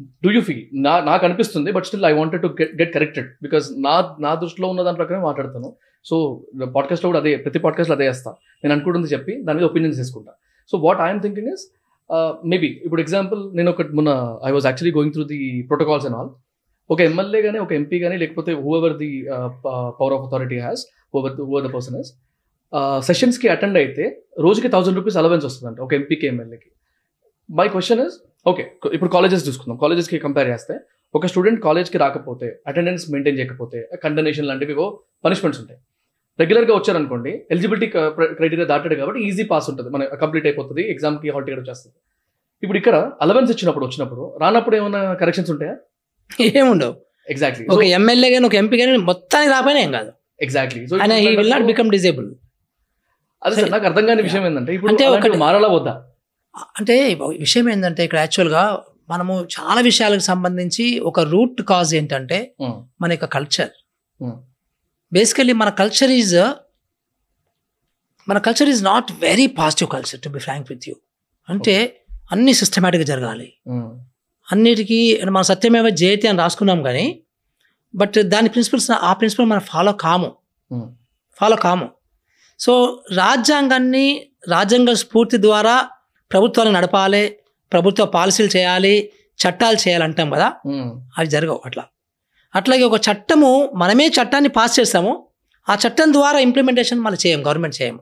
Speaker 2: డూ యూ ఫీల్ నా నాకు అనిపిస్తుంది but still I wanted to get get corrected because నా నా దృష్టిలో ఉన్న దాని ప్రకారం మాట్లాడతాను. సో పాడ్కాస్ట్లో కూడా అదే ప్రతి పాడ్కాస్ట్లో అదే వేస్తా నేను అనుకుంటుంది చెప్పి దాని మీద ఒపీనియన్స్ తీసుకుంటా so what I'm thinking is maybe ఇప్పుడు ఎగ్జాంపుల్ నేను ఒకటి మొన్న I was actually going through the protocols and all ఒక ఎమ్మెల్యే కానీ ఒక ఎంపీ కానీ లేకపోతే whoever the power of authority has whoever whoever the person is సెషన్స్కి attend అయితే రోజుకి థౌసండ్ రూపీస్ అలవెన్స్ వస్తుందంట ఒక ఎంపీకి ఎమ్మెల్యేకి మై క్వశ్చన్ ఇస్ ఓకే ఇప్పుడు కాలేజెస్ చూసుకుందాం. కాలేజెస్కి కంపేర్ చేస్తే ఒక స్టూడెంట్ కాలేజ్కి రాకపోతే అటెండెన్స్ మెయింటైన్ చేయకపోతే కండనేషన్ లాంటివి పనిష్మెంట్స్ ఉంటాయి. రెగ్యులర్గా వచ్చారనుకోండి ఎలిజిబిలిటీ క్రైటీరియా దాటాడు కాబట్టి ఈజీ పాస్ ఉంటుంది. మన కంప్లీట్ అయిపోతుంది ఎగ్జామ్కి హాల్ టికెట్ వచ్చేస్తుంది ఇప్పుడు ఇక్కడ అలవెన్స్ ఇచ్చినప్పుడు వచ్చినప్పుడు రానప్పుడు ఏమైనా కరెక్షన్స్ ఉంటాయా?
Speaker 1: ఏముండవు.
Speaker 2: ఎగ్జాక్ట్లీ
Speaker 1: ఒక ఎమ్మెల్యే కానీ ఒక ఎంపీ కానీ మొత్తానికి రాకపోయినా ఏం కాదు.
Speaker 2: ఎగ్జాక్ట్లీ సో
Speaker 1: ఆయన he will not become disable
Speaker 2: అదే సార్ నాకు అర్థం కాని విషయం ఏంటంటే ఇప్పుడు మారాలా వద్దా?
Speaker 1: అంటే విషయం ఏంటంటే ఇక్కడ యాక్చువల్గా మనము చాలా విషయాలకు సంబంధించి ఒక రూట్ కాజ్ ఏంటంటే. మన యొక్క కల్చర్. బేసికలీ మన కల్చర్ ఈజ్ మన culture is not very positive culture to be frank with you అంటే అన్ని సిస్టమేటిక్గా జరగాలి. అన్నిటికీ మన సత్యమేవ జయతి అని రాసుకున్నాం కానీ బట్ దాని ప్రిన్సిపల్స్ ఆ ప్రిన్సిపల్ మనం ఫాలో కాము. ఫాలో కాము సో రాజ్యాంగాన్ని రాజ్యాంగ స్ఫూర్తి ద్వారా ప్రభుత్వాలు నడపాలి ప్రభుత్వ పాలసీలు చేయాలి చట్టాలు చేయాలంటాం కదా. అవి జరగవు అట్లా అట్లాగే ఒక చట్టము మనమే చట్టాన్ని పాస్ చేస్తాము ఆ చట్టం ద్వారా ఇంప్లిమెంటేషన్ మళ్ళీ చేయం గవర్నమెంట్ చేయము.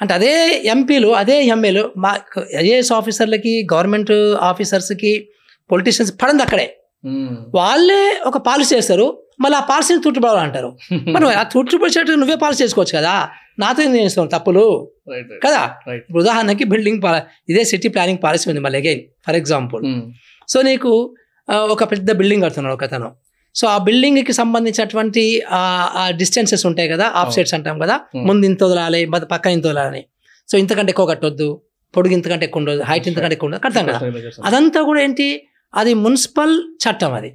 Speaker 1: అంటే అదే ఎంపీలు అదే ఎమ్మెల్యేలు మా ఐఏఎస్ ఆఫీసర్లకి గవర్నమెంట్ ఆఫీసర్స్కి పొలిటీషియన్స్ పడింది అక్కడే. వాళ్ళే ఒక పాలసీ చేస్తారు మళ్ళీ ఆ పాలసీని తూట్టుపడాలి అంటారు మనం ఆ తూట్టుపడిచేట్టు నువ్వే పాలసీ చేసుకోవచ్చు కదా నాతో ఏం చేస్తావు తప్పులు? కదా? ఉదాహరణకి బిల్డింగ్ ఇదే సిటీ ప్లానింగ్ పాలసీ ఉంది మళ్ళీ అగైన్ ఫర్ ఎగ్జాంపుల్. సో నీకు ఒక పెద్ద బిల్డింగ్ కడుతున్నాడు ఒక అతను సో ఆ బిల్డింగ్కి సంబంధించినటువంటి ఆ- డిస్టెన్సెస్ ఉంటాయి కదా? ఆఫ్ సైడ్స్ అంటాం కదా?
Speaker 2: Hmm.
Speaker 1: ముందు ఇంత వదలాలి పక్కన ఇంత వదలాలి. సో ఇంతకంటే ఎక్కువ కట్టొద్దు పొడుగు ఇంతకంటే ఎక్కువ ఉండదు హైట్ ఇంతకంటే ఎక్కువ ఉండదు కడతాం కదా? అదంతా కూడా ఏంటి? అది మున్సిపల్ చట్టం అది.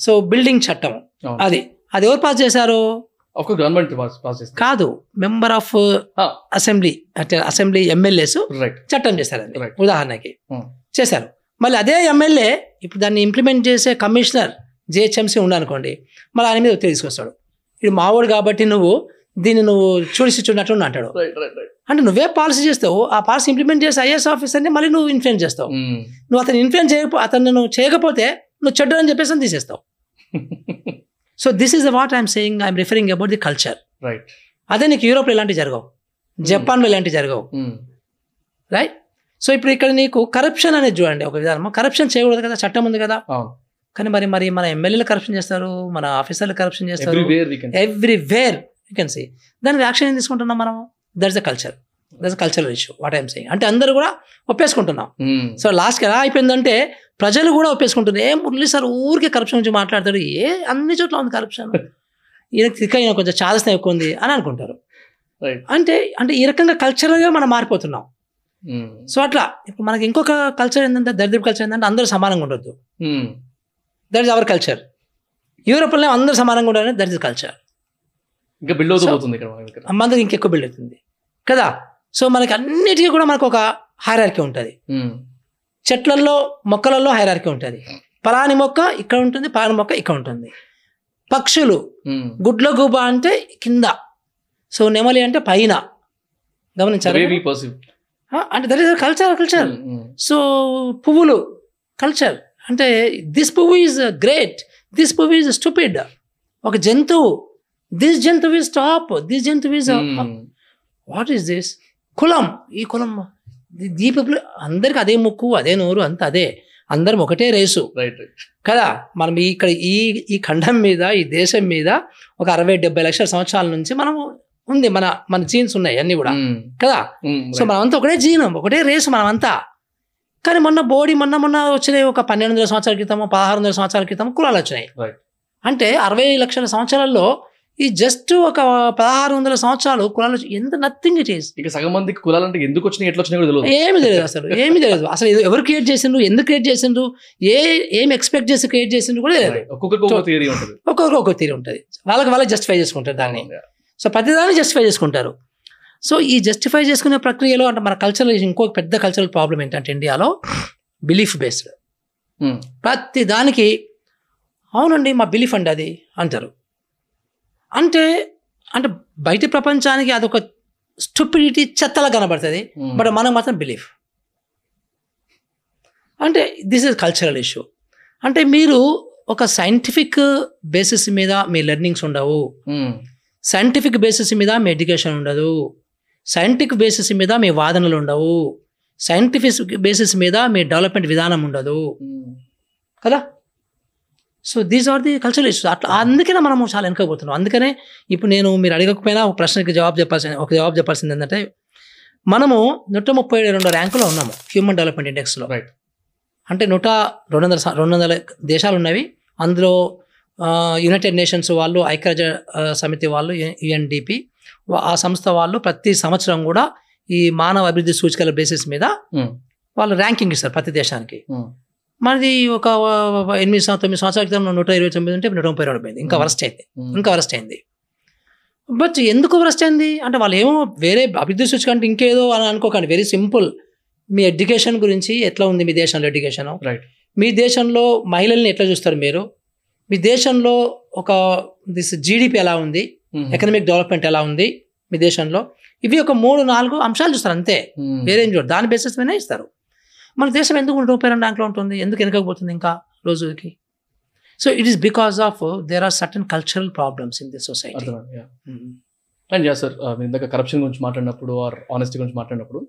Speaker 1: సో బిల్డింగ్ చట్టం
Speaker 2: అవును.
Speaker 1: అది. అది ఎవరు పాస్ చేశారు?
Speaker 2: గవర్నమెంట్ పాస్
Speaker 1: కాదు మెంబర్ ఆఫ్. అసెంబ్లీ అంటే అసెంబ్లీ ఎమ్మెల్యేస్ చట్టం చేశారు అది
Speaker 2: Right.
Speaker 1: ఉదాహరణకి
Speaker 2: Hmm.
Speaker 1: చేశారు. మళ్ళీ అదే ఎమ్మెల్యే ఇప్పుడు దాన్ని ఇంప్లిమెంట్ చేసే కమిషనర్ జిహెచ్ఎంసీ ఉండనుకోండి మళ్ళీ ఆయన మీద ఒత్తిడి తీసుకొస్తాడు. ఇది మావాడు కాబట్టి నువ్వు దీన్ని నువ్వు చూడిసి చూడనట్టు అంటాడు. అంటే నువ్వే పాలసీ చేస్తావు ఆ పాలసీ ఇంప్లిమెంట్ చేసే ఐఏఎస్ ఆఫీసర్ని మళ్ళీ నువ్వు ఇన్ఫ్లుయెన్స్ చేస్తావు. నువ్వు అతను ఇన్ఫ్లుయెన్స్ చేయకపో అతను నువ్వు చేయకపోతే నువ్వు చెడ్డ అని చెప్పేసి అని తీసేస్తావు. So this is what I'm saying I'm referring about the culture
Speaker 2: right
Speaker 1: అదే నీకు యూరోప్లో ఇలాంటివి జరగవు. జపాన్లో ఇలాంటివి జరగవు. రైట్ సో ఇప్పుడు ఇక్కడ నీకు కరప్షన్ అనేది చూడండి ఒక విధానం కరప్షన్ చేయకూడదు కదా చట్టం ఉంది కదా. కానీ మరి మరి మన ఎమ్మెల్యేలు కరప్షన్ చేస్తారు మన ఆఫీసర్లు కరప్షన్ చేస్తారు.
Speaker 2: ఎవ్రీవేర్
Speaker 1: యూ కెన్ సీ దానికి యాక్షన్ ఏం తీసుకుంటున్నాం మనం that's the culture that's cultural issue what I'm saying అంటే అందరూ కూడా ఒప్పేసుకుంటున్నాం. సో లాస్ట్కి ఎలా అయిపోయిందంటే ప్రజలు కూడా ఒప్పేసుకుంటున్నారు ఏ మురళి సార్ ఊరికే కరప్షన్ గురించి మాట్లాడతాడు. ఏ అన్ని చోట్ల ఉంది కరప్షన్ ఈయన తిక్క ఈయన కొంచెం చాదస్తం ఎక్కువ ఉంది అని అనుకుంటారు. అంటే అంటే ఈ రకంగా కల్చరల్గా మనం మారిపోతున్నాం. సో అట్లా ఇప్పుడు మనకి ఇంకొక కల్చర్ ఏంటంటే దరిద్రపు కల్చర్ ఏంటంటే అందరూ సమానంగా ఉండొద్దు. దట్ ఇస్ అవర్ కల్చర్ యూరోప్లో అందరూ సమానంగా ఉండాలని దట్ ఇస్ కల్చర్
Speaker 2: ఇంకా బిల్డ్ అవుతూ
Speaker 1: So-
Speaker 2: పోతుంది ఇక్కడ మన దగ్గర
Speaker 1: మనకి ఇంకెక్కువ బిల్డ్ అవుతుంది. కదా? సో మనకి అన్నిటికీ కూడా మనకు ఒక హైరార్కీ ఉంటుంది.
Speaker 2: ఉమ్.
Speaker 1: చెట్లల్లో మొక్కలలో హైరార్కీ ఉంటుంది. పలాని మొక్క ఇక్కడ ఉంటుంది పలాని మొక్క ఇక్కడ ఉంటుంది. పక్షులు. గుడ్ల గుబ అంటే కింద. సో నెమలి అంటే పైన.
Speaker 2: perceive.
Speaker 1: అంటే that is culture culture. So పువ్వులు కల్చర్ అంటే దిస్ పువ్వు ఈజ్ గ్రేట్ దిస్ పువ్వు ఈజ్ స్టూపిడ్ ఒక జంతువు. దిస్ జంతువు ఈజ్ టాప్ దిస్ జంతువు ఈజ్. వాట్ ఈస్ దిస్ కులం. ఈ కులం ఈ పీపుల్ అందరికి అదే ముక్కు అదే నోరు అంత అదే. అందరం ఒకటే రేసు.
Speaker 2: రైట్
Speaker 1: కదా? మనం ఇక్కడ ఈ ఈ ఖండం మీద ఈ దేశం మీద ఒక అరవై డెబ్బై లక్షల సంవత్సరాల నుంచి మనం ఉంది. మన మన జీన్స్ ఉన్నాయి అన్ని కూడా.
Speaker 2: ఉమ్.
Speaker 1: కదా?
Speaker 2: ఉమ్.
Speaker 1: సో మనమంతా ఒకటే జీనం ఒకటే రేసు మనమంతా. కానీ మొన్న బోడీ మొన్న మొన్న వచ్చినాయి ఒక పన్నెండు వందల సంవత్సరాల క్రితం పదహారు వందల సంవత్సరాల క్రితం కులాలు వచ్చినాయి. అంటే అరవై లక్షల సంవత్సరాల్లో ఈ జస్ట్ ఒక పదహారు వందల సంవత్సరాలు కులాలు ఎంత నథింగ్ ఈస్
Speaker 2: ఇక సగం మందికి కులాలంటే ఎందుకు వచ్చినాయి ఎట్లా వచ్చినాయి కూడా తెలియదు.
Speaker 1: ఏమి తెలియదు అసలు ఏమి తెలియదు. అసలు ఎవరు క్రియేట్ చేసిండ్రు ఎందుకు క్రియేట్ చేసిండ్రు ఏ ఏం ఎక్స్పెక్ట్ చేసి క్రియేట్ చేసిండ్రు కూడా.
Speaker 2: ఒక్కొక్కరికి ఒక్కొక్క థియరీ ఉంటుంది.
Speaker 1: ఒక్కొక్కరు ఒక్కొక్క తీరు ఉంటుంది. వాళ్ళకి వాళ్ళే జస్టిఫై చేసుకుంటారు దాన్ని. సో ప్రతిదాన్ని జస్టిఫై చేసుకుంటారు. సో ఈ జస్టిఫై చేసుకునే ప్రక్రియలో అంటే మన కల్చరల్ ఇంకో పెద్ద కల్చరల్ ప్రాబ్లం ఏంటంటే ఇండియాలో బిలీఫ్ బేస్డ్
Speaker 2: ఉమ్.
Speaker 1: ప్రతి దానికి అవునండి మా బిలీఫ్ అండి అది అంటారు. అంటే అంటే బయట ప్రపంచానికి అదొక స్టూపిడిటీ చెత్తలా కనబడుతుంది
Speaker 2: ఉమ్.
Speaker 1: బట్ మనకు మాత్రం బిలీఫ్ అంటే దిస్ ఇస్ కల్చరల్ ఇష్యూ అంటే మీరు ఒక సైంటిఫిక్ బేసిస్ మీద మీ లెర్నింగ్స్ ఉండవు. సైంటిఫిక్ బేసిస్ మీద మీ ఎడ్యుకేషన్ ఉండదు. సైంటిఫిక్ బేసిస్ మీద మీ వాదనలు ఉండవు. సైంటిఫిక్ బేసిస్ మీద మీ డెవలప్మెంట్ విధానం ఉండదు.
Speaker 2: ఉమ్.
Speaker 1: కదా? So these are the cultural issues అట్లా అందుకనే మనము చాలా వెనకపోతున్నాం అందుకనే ఇప్పుడు నేను మీరు అడగకపోయినా ఒక ప్రశ్నకి జవాబు చెప్పాల్సింది ఒక జవాబు చెప్పాల్సింది ఏంటంటే మనము నూట ముప్పై రెండు ర్యాంకులో ఉన్నాము హ్యూమన్ డెవలప్మెంట్ ఇండెక్స్లో
Speaker 2: Right.
Speaker 1: అంటే నూట రెండు వందల రెండు వందల దేశాలు ఉన్నవి అందులో యునైటెడ్ నేషన్స్ వాళ్ళు ఐక్యరాజ్య సమితి వాళ్ళు యుఎన్డిపి ఆ సంస్థ వాళ్ళు ప్రతి సంవత్సరం కూడా ఈ మానవ అభివృద్ధి సూచికల బేసిస్ మీద
Speaker 2: ఉమ్.
Speaker 1: వాళ్ళు ర్యాంకింగ్ ఇస్తారు ప్రతి దేశానికి
Speaker 2: ఉమ్.
Speaker 1: మనది ఒక ఎనిమిది తొమ్మిది సంవత్సరాల క్రితం నూట ఇరవై తొమ్మిది ఉంటే నూట ముప్పై రెండు పోయింది ఇంకా. వరస్ట్ అయింది. ఇంకా వరస్ట్ అయింది. బట్ ఎందుకు వరస్ట్ అయింది? అంటే వాళ్ళు ఏమో వేరే అభివృద్ధి సూచిక అంటే ఇంకేదో అని అనుకోకండి. వెరీ సింపుల్ మీ ఎడ్యుకేషన్ గురించి ఎట్లా ఉంది మీ దేశంలో ఎడ్యుకేషన్?
Speaker 2: రైట్
Speaker 1: మీ దేశంలో మహిళల్ని ఎట్లా చూస్తారు మీరు? మీ దేశంలో ఒక దిస్ జీడిపి ఎలా ఉంది. ఎకనామిక్ డెవలప్మెంట్ ఎలా ఉంది మీ దేశంలో? ఇవి ఒక మూడు నాలుగు అంశాలు చూస్తారు అంతే. వేరేం చూడరు. దాని బేసిస్ మీదనే ఇస్తారు. మన దేశం ఎందుకు రెండు ర్యాంక్లో ఉంటుంది? ఎందుకు వెనకపోతుంది ఇంకా రోజుకి so it is because of there are certain cultural problems in this society.
Speaker 2: And yeah sir మీరు ఇందాక కరప్షన్ గురించి మాట్లాడినప్పుడు ఆర్ ఆనెస్టీ గురించి మాట్లాడినప్పుడు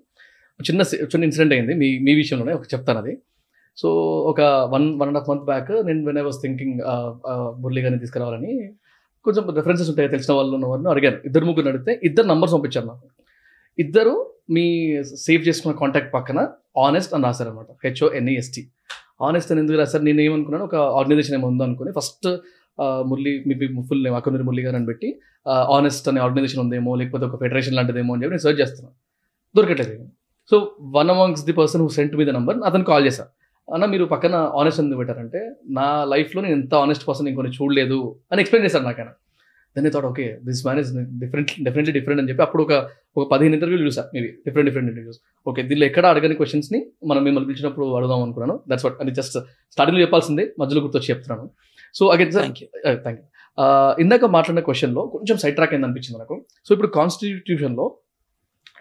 Speaker 2: చిన్న చిన్న ఇన్సిడెంట్ అయింది. మీ మీ విషయంలోనే ఒక చెప్తాను అది. సో ఒక one one and half month back నేను when I was thinking Murali గారిని తీసుకురావాలని కొంచెం రెఫరెన్సెస్ ఉంటాయి తెలిసిన వాళ్ళు ఉన్న వారిని అడిగాను. ఇద్దరు ముగ్గురు అడిగితే ఇద్దరు నంబర్స్ పంపించారు నాకు. ఇద్దరు మీ సేవ్ చేసుకున్న కాంటాక్ట్ పక్కన ఆనెస్ట్ అని రాశారనమాట H O N E S T honest అని ఎందుకు రాశారు? నేను ఏమనుకున్నాను? ఒక ఆర్గనైజేషన్ ఏమో ఉందో అనుకుని ఫస్ట్ మురళి మీ ఫుల్ నేమ్ అక్కడ మురళి గారు అని పెట్టి ఆనెస్ట్ అనే ఆర్గనైజేషన్ ఉందేమో లేకపోతే ఒక ఫెడరేషన్ లాంటిదేమో అని చెప్పి నేను సర్చ్ చేస్తున్నాను. దొరకట్లేదు so one amongst the person who sent me the number అతను కాల్ చేశాను అన్న మీరు పక్కన ఆనెస్ట్ ఎందుకు పెట్టారంటే నా లైఫ్లో నేను ఎంత ఆనెస్ట్ పర్సన్ ఇంకొని చూడలేదు అని ఎక్స్ప్లెయిన్ చేశాను నాకైనా. Then thought okay this man is different definitely different అని చెప్పి అప్పుడు ఒక ఒక పదిహేను ఇంటర్వ్యూలు చూసా maybe different different interviews okay దీనిలో ఎక్కడ అడగని క్వశ్చన్స్ని మనం మిమ్మల్ని పిలిచినప్పుడు అడుగుదాం అనుకున్నాను. దట్స్ వాట్ అది జస్ట్ స్టార్టింగ్లో చెప్పాల్సిందే మధ్యలో గుర్తొచ్చి చెప్తున్నాను. So again sir
Speaker 1: thank you
Speaker 2: thank you ఇందాక మాట్లాడిన క్వశ్చన్లో కొంచెం సైడ్ ట్రాక్ అయింది అనిపించింది నాకు. సో ఇప్పుడు కాన్స్టిట్యూషన్లో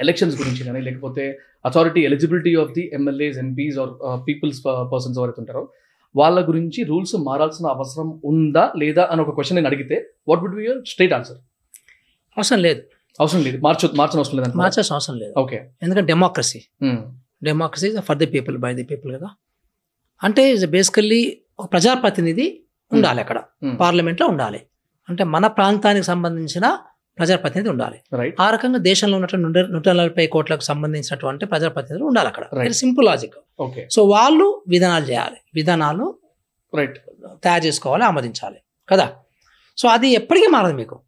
Speaker 2: ఎలక్షన్స్ గురించి కానీ లేకపోతే authority eligibility of the MLAs MPs or peoples persons ఎవరైతే ఉంటారో వాళ్ళ గురించి రూల్స్ మారాల్సిన అవసరం ఉందా లేదా అని ఒక క్వశ్చన్ నేను అడిగితే what would be your straight answer
Speaker 1: అవసరం లేదు.
Speaker 2: అవసరం లేదు. మార్చ మార్చిన అవసరం లేదు
Speaker 1: మార్చాల్సిన అవసరం లేదు.
Speaker 2: ఓకే
Speaker 1: ఎందుకంటే democracy democracy for the people by the people కదా. అంటే బేసికల్లీ ఒక ప్రజాప్రతినిధి ఉండాలి అక్కడ. పార్లమెంట్లో ఉండాలి. అంటే మన ప్రాంతానికి సంబంధించిన ప్రజాప్రతినిధి ఉండాలి.
Speaker 2: రైట్
Speaker 1: ఆ రకంగా దేశంలో ఉన్నటువంటి నూట నలభై కోట్లకు సంబంధించినటువంటి ప్రజాప్రతినిధులు ఉండాలి అక్కడ. సింపుల్ లాజిక్
Speaker 2: ఓకే
Speaker 1: సో వాళ్ళు విధానాలు చేయాలి. విధానాలు
Speaker 2: రైట్
Speaker 1: తయారు చేసుకోవాలి ఆమోదించాలి. కదా? సో అది ఎప్పటికీ మారదు మీకు.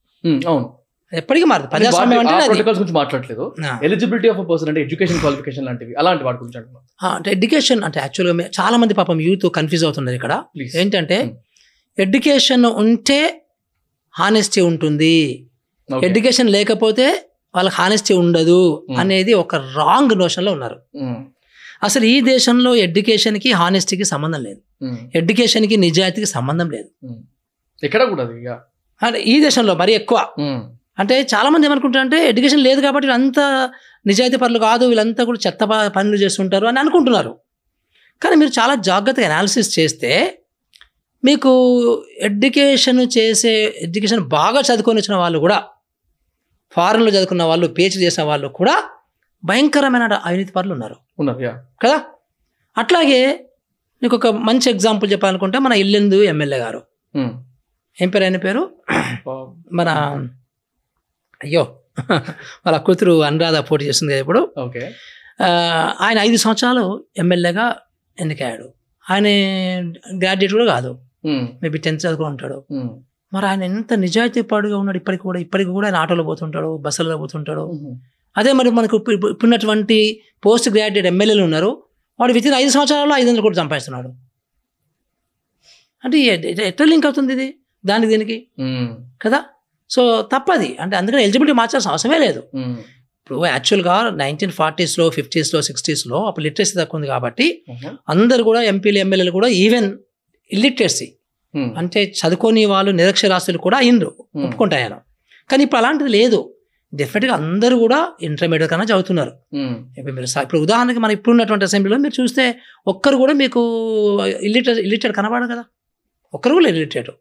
Speaker 2: అవును.
Speaker 1: ఎప్పటికీ మారదు. ప్రజాస్వామ్యం అంటే
Speaker 2: ప్రోటోకాల్స్ గురించి మాట్లాడలేదు. ఎలిజిబిలిటీ ఆఫ్ పర్సన్ అంటే ఎడ్యుకేషన్ క్వాలిఫికేషన్ లాంటివి అలాంటి వాటి గురించి
Speaker 1: అంటే ఎడ్యుకేషన్ అంటే యాక్చువల్గా చాలా మంది పాపం యూత్ కన్ఫ్యూజ్ అవుతున్నారు ఇక్కడ. ఏంటంటే
Speaker 2: Hmm.
Speaker 1: ఎడ్యుకేషన్ ఉంటే హానెస్టీ ఉంటుంది. ఎడ్యుకేషన్ లేకపోతే వాళ్ళకి హానెస్టీ ఉండదు
Speaker 2: Hmm.
Speaker 1: అనేది ఒక రాంగ్ నోషన్లో ఉన్నారు. అసలు ఈ దేశంలో ఎడ్యుకేషన్కి హానెస్టీకి సంబంధం లేదు. ఎడ్యుకేషన్కి నిజాయితీకి సంబంధం లేదు.
Speaker 2: ఎక్కడ కూడా
Speaker 1: అంటే ఈ దేశంలో మరీ ఎక్కువ. అంటే చాలా మంది ఏమనుకుంటారంటే ఎడ్యుకేషన్ లేదు కాబట్టి వీళ్ళంతా నిజాయితీ పనులు కాదు వీళ్ళంతా కూడా చెత్త పనులు చేస్తుంటారు అని అనుకుంటున్నారు. కానీ మీరు చాలా జాగ్రత్తగా అనాలిసిస్ చేస్తే మీకు ఎడ్యుకేషన్ చేసే ఎడ్యుకేషన్ బాగా చదువుకొని వచ్చిన వాళ్ళు కూడా ఫారెన్లో చదువుకున్న వాళ్ళు పిహెచ్డి చేసిన వాళ్ళు కూడా భయంకరమైన అవినీతి పనులు ఉన్నారు.
Speaker 2: ఉన్నారు
Speaker 1: కదా? అట్లాగే నీకు ఒక మంచి ఎగ్జాంపుల్ చెప్పాలనుకుంటే మన ఇల్లెందు ఎమ్మెల్యే గారు. ఏం పేరు ఆయన పేరు? మన అయ్యో వాళ్ళ కూతురు అనురాధ పోటీ చేస్తుంది కదా ఇప్పుడు.
Speaker 2: ఓకే.
Speaker 1: ఆయన ఐదు సంవత్సరాలు ఎమ్మెల్యేగా ఎన్నికయ్యాడు. ఆయన గ్రాడ్యుయేట్ కూడా కాదు. మేబీ టెన్త్ చదువుకుని ఉంటాడు మరి ఆయన ఎంత నిజాయితీ పాడుగా ఉన్నాడు ఇప్పటికి కూడా ఇప్పటికి కూడా ఆయన ఆటోలో పోతుంటాడు బస్సులలో పోతుంటాడు. అదే మరి మనకు ఇప్పుడు- ఇప్పుడు- ఇప్పుడున్నటువంటి పోస్ట్ గ్రాడ్యుయేట్ ఎమ్మెల్యేలు ఉన్నారు వాడు వితిన్ ఐదు సంవత్సరాల్లో ఐదు వందలు కూడా సంపాదిస్తున్నాడు. అంటే ఎట్లా లింక్ అవుతుంది ఇది? దానికి దీనికి? కదా? సో తప్పది. అంటే అందుకని ఎలిజిబిలిటీ మార్చాల్సిన అవసరమే లేదు. ఇప్పుడు యాక్చువల్గా నైన్టీన్ ఫార్టీస్లో ఫిఫ్టీస్లో సిక్స్టీస్లో అప్పుడు లిటరసీ తక్కువ ఉంది కాబట్టి అందరు కూడా ఎంపీలు ఎమ్మెల్యేలు కూడా ఈవెన్ ఇల్లిటరసీ అంటే చదువుకోని వాళ్ళు నిరక్షరాస్యులు కూడా అయిండ్రు ఒప్పుకుంటాయన. కానీ ఇప్పుడు అలాంటిది లేదు. డెఫినెట్గా అందరూ కూడా ఇంటర్మీడియట్ కన్నా చదువుతున్నారు. ఇప్పుడు మీరు ఇప్పుడు ఉదాహరణకి మన ఇప్పుడు ఉన్నటువంటి అసెంబ్లీలో మీరు చూస్తే ఒక్కరు కూడా మీకు ఇల్లిటరేట్ ఇల్లిటరేట్ కనబడదు కదా. ఒక్కరు కూడా ఇల్లిటరేట్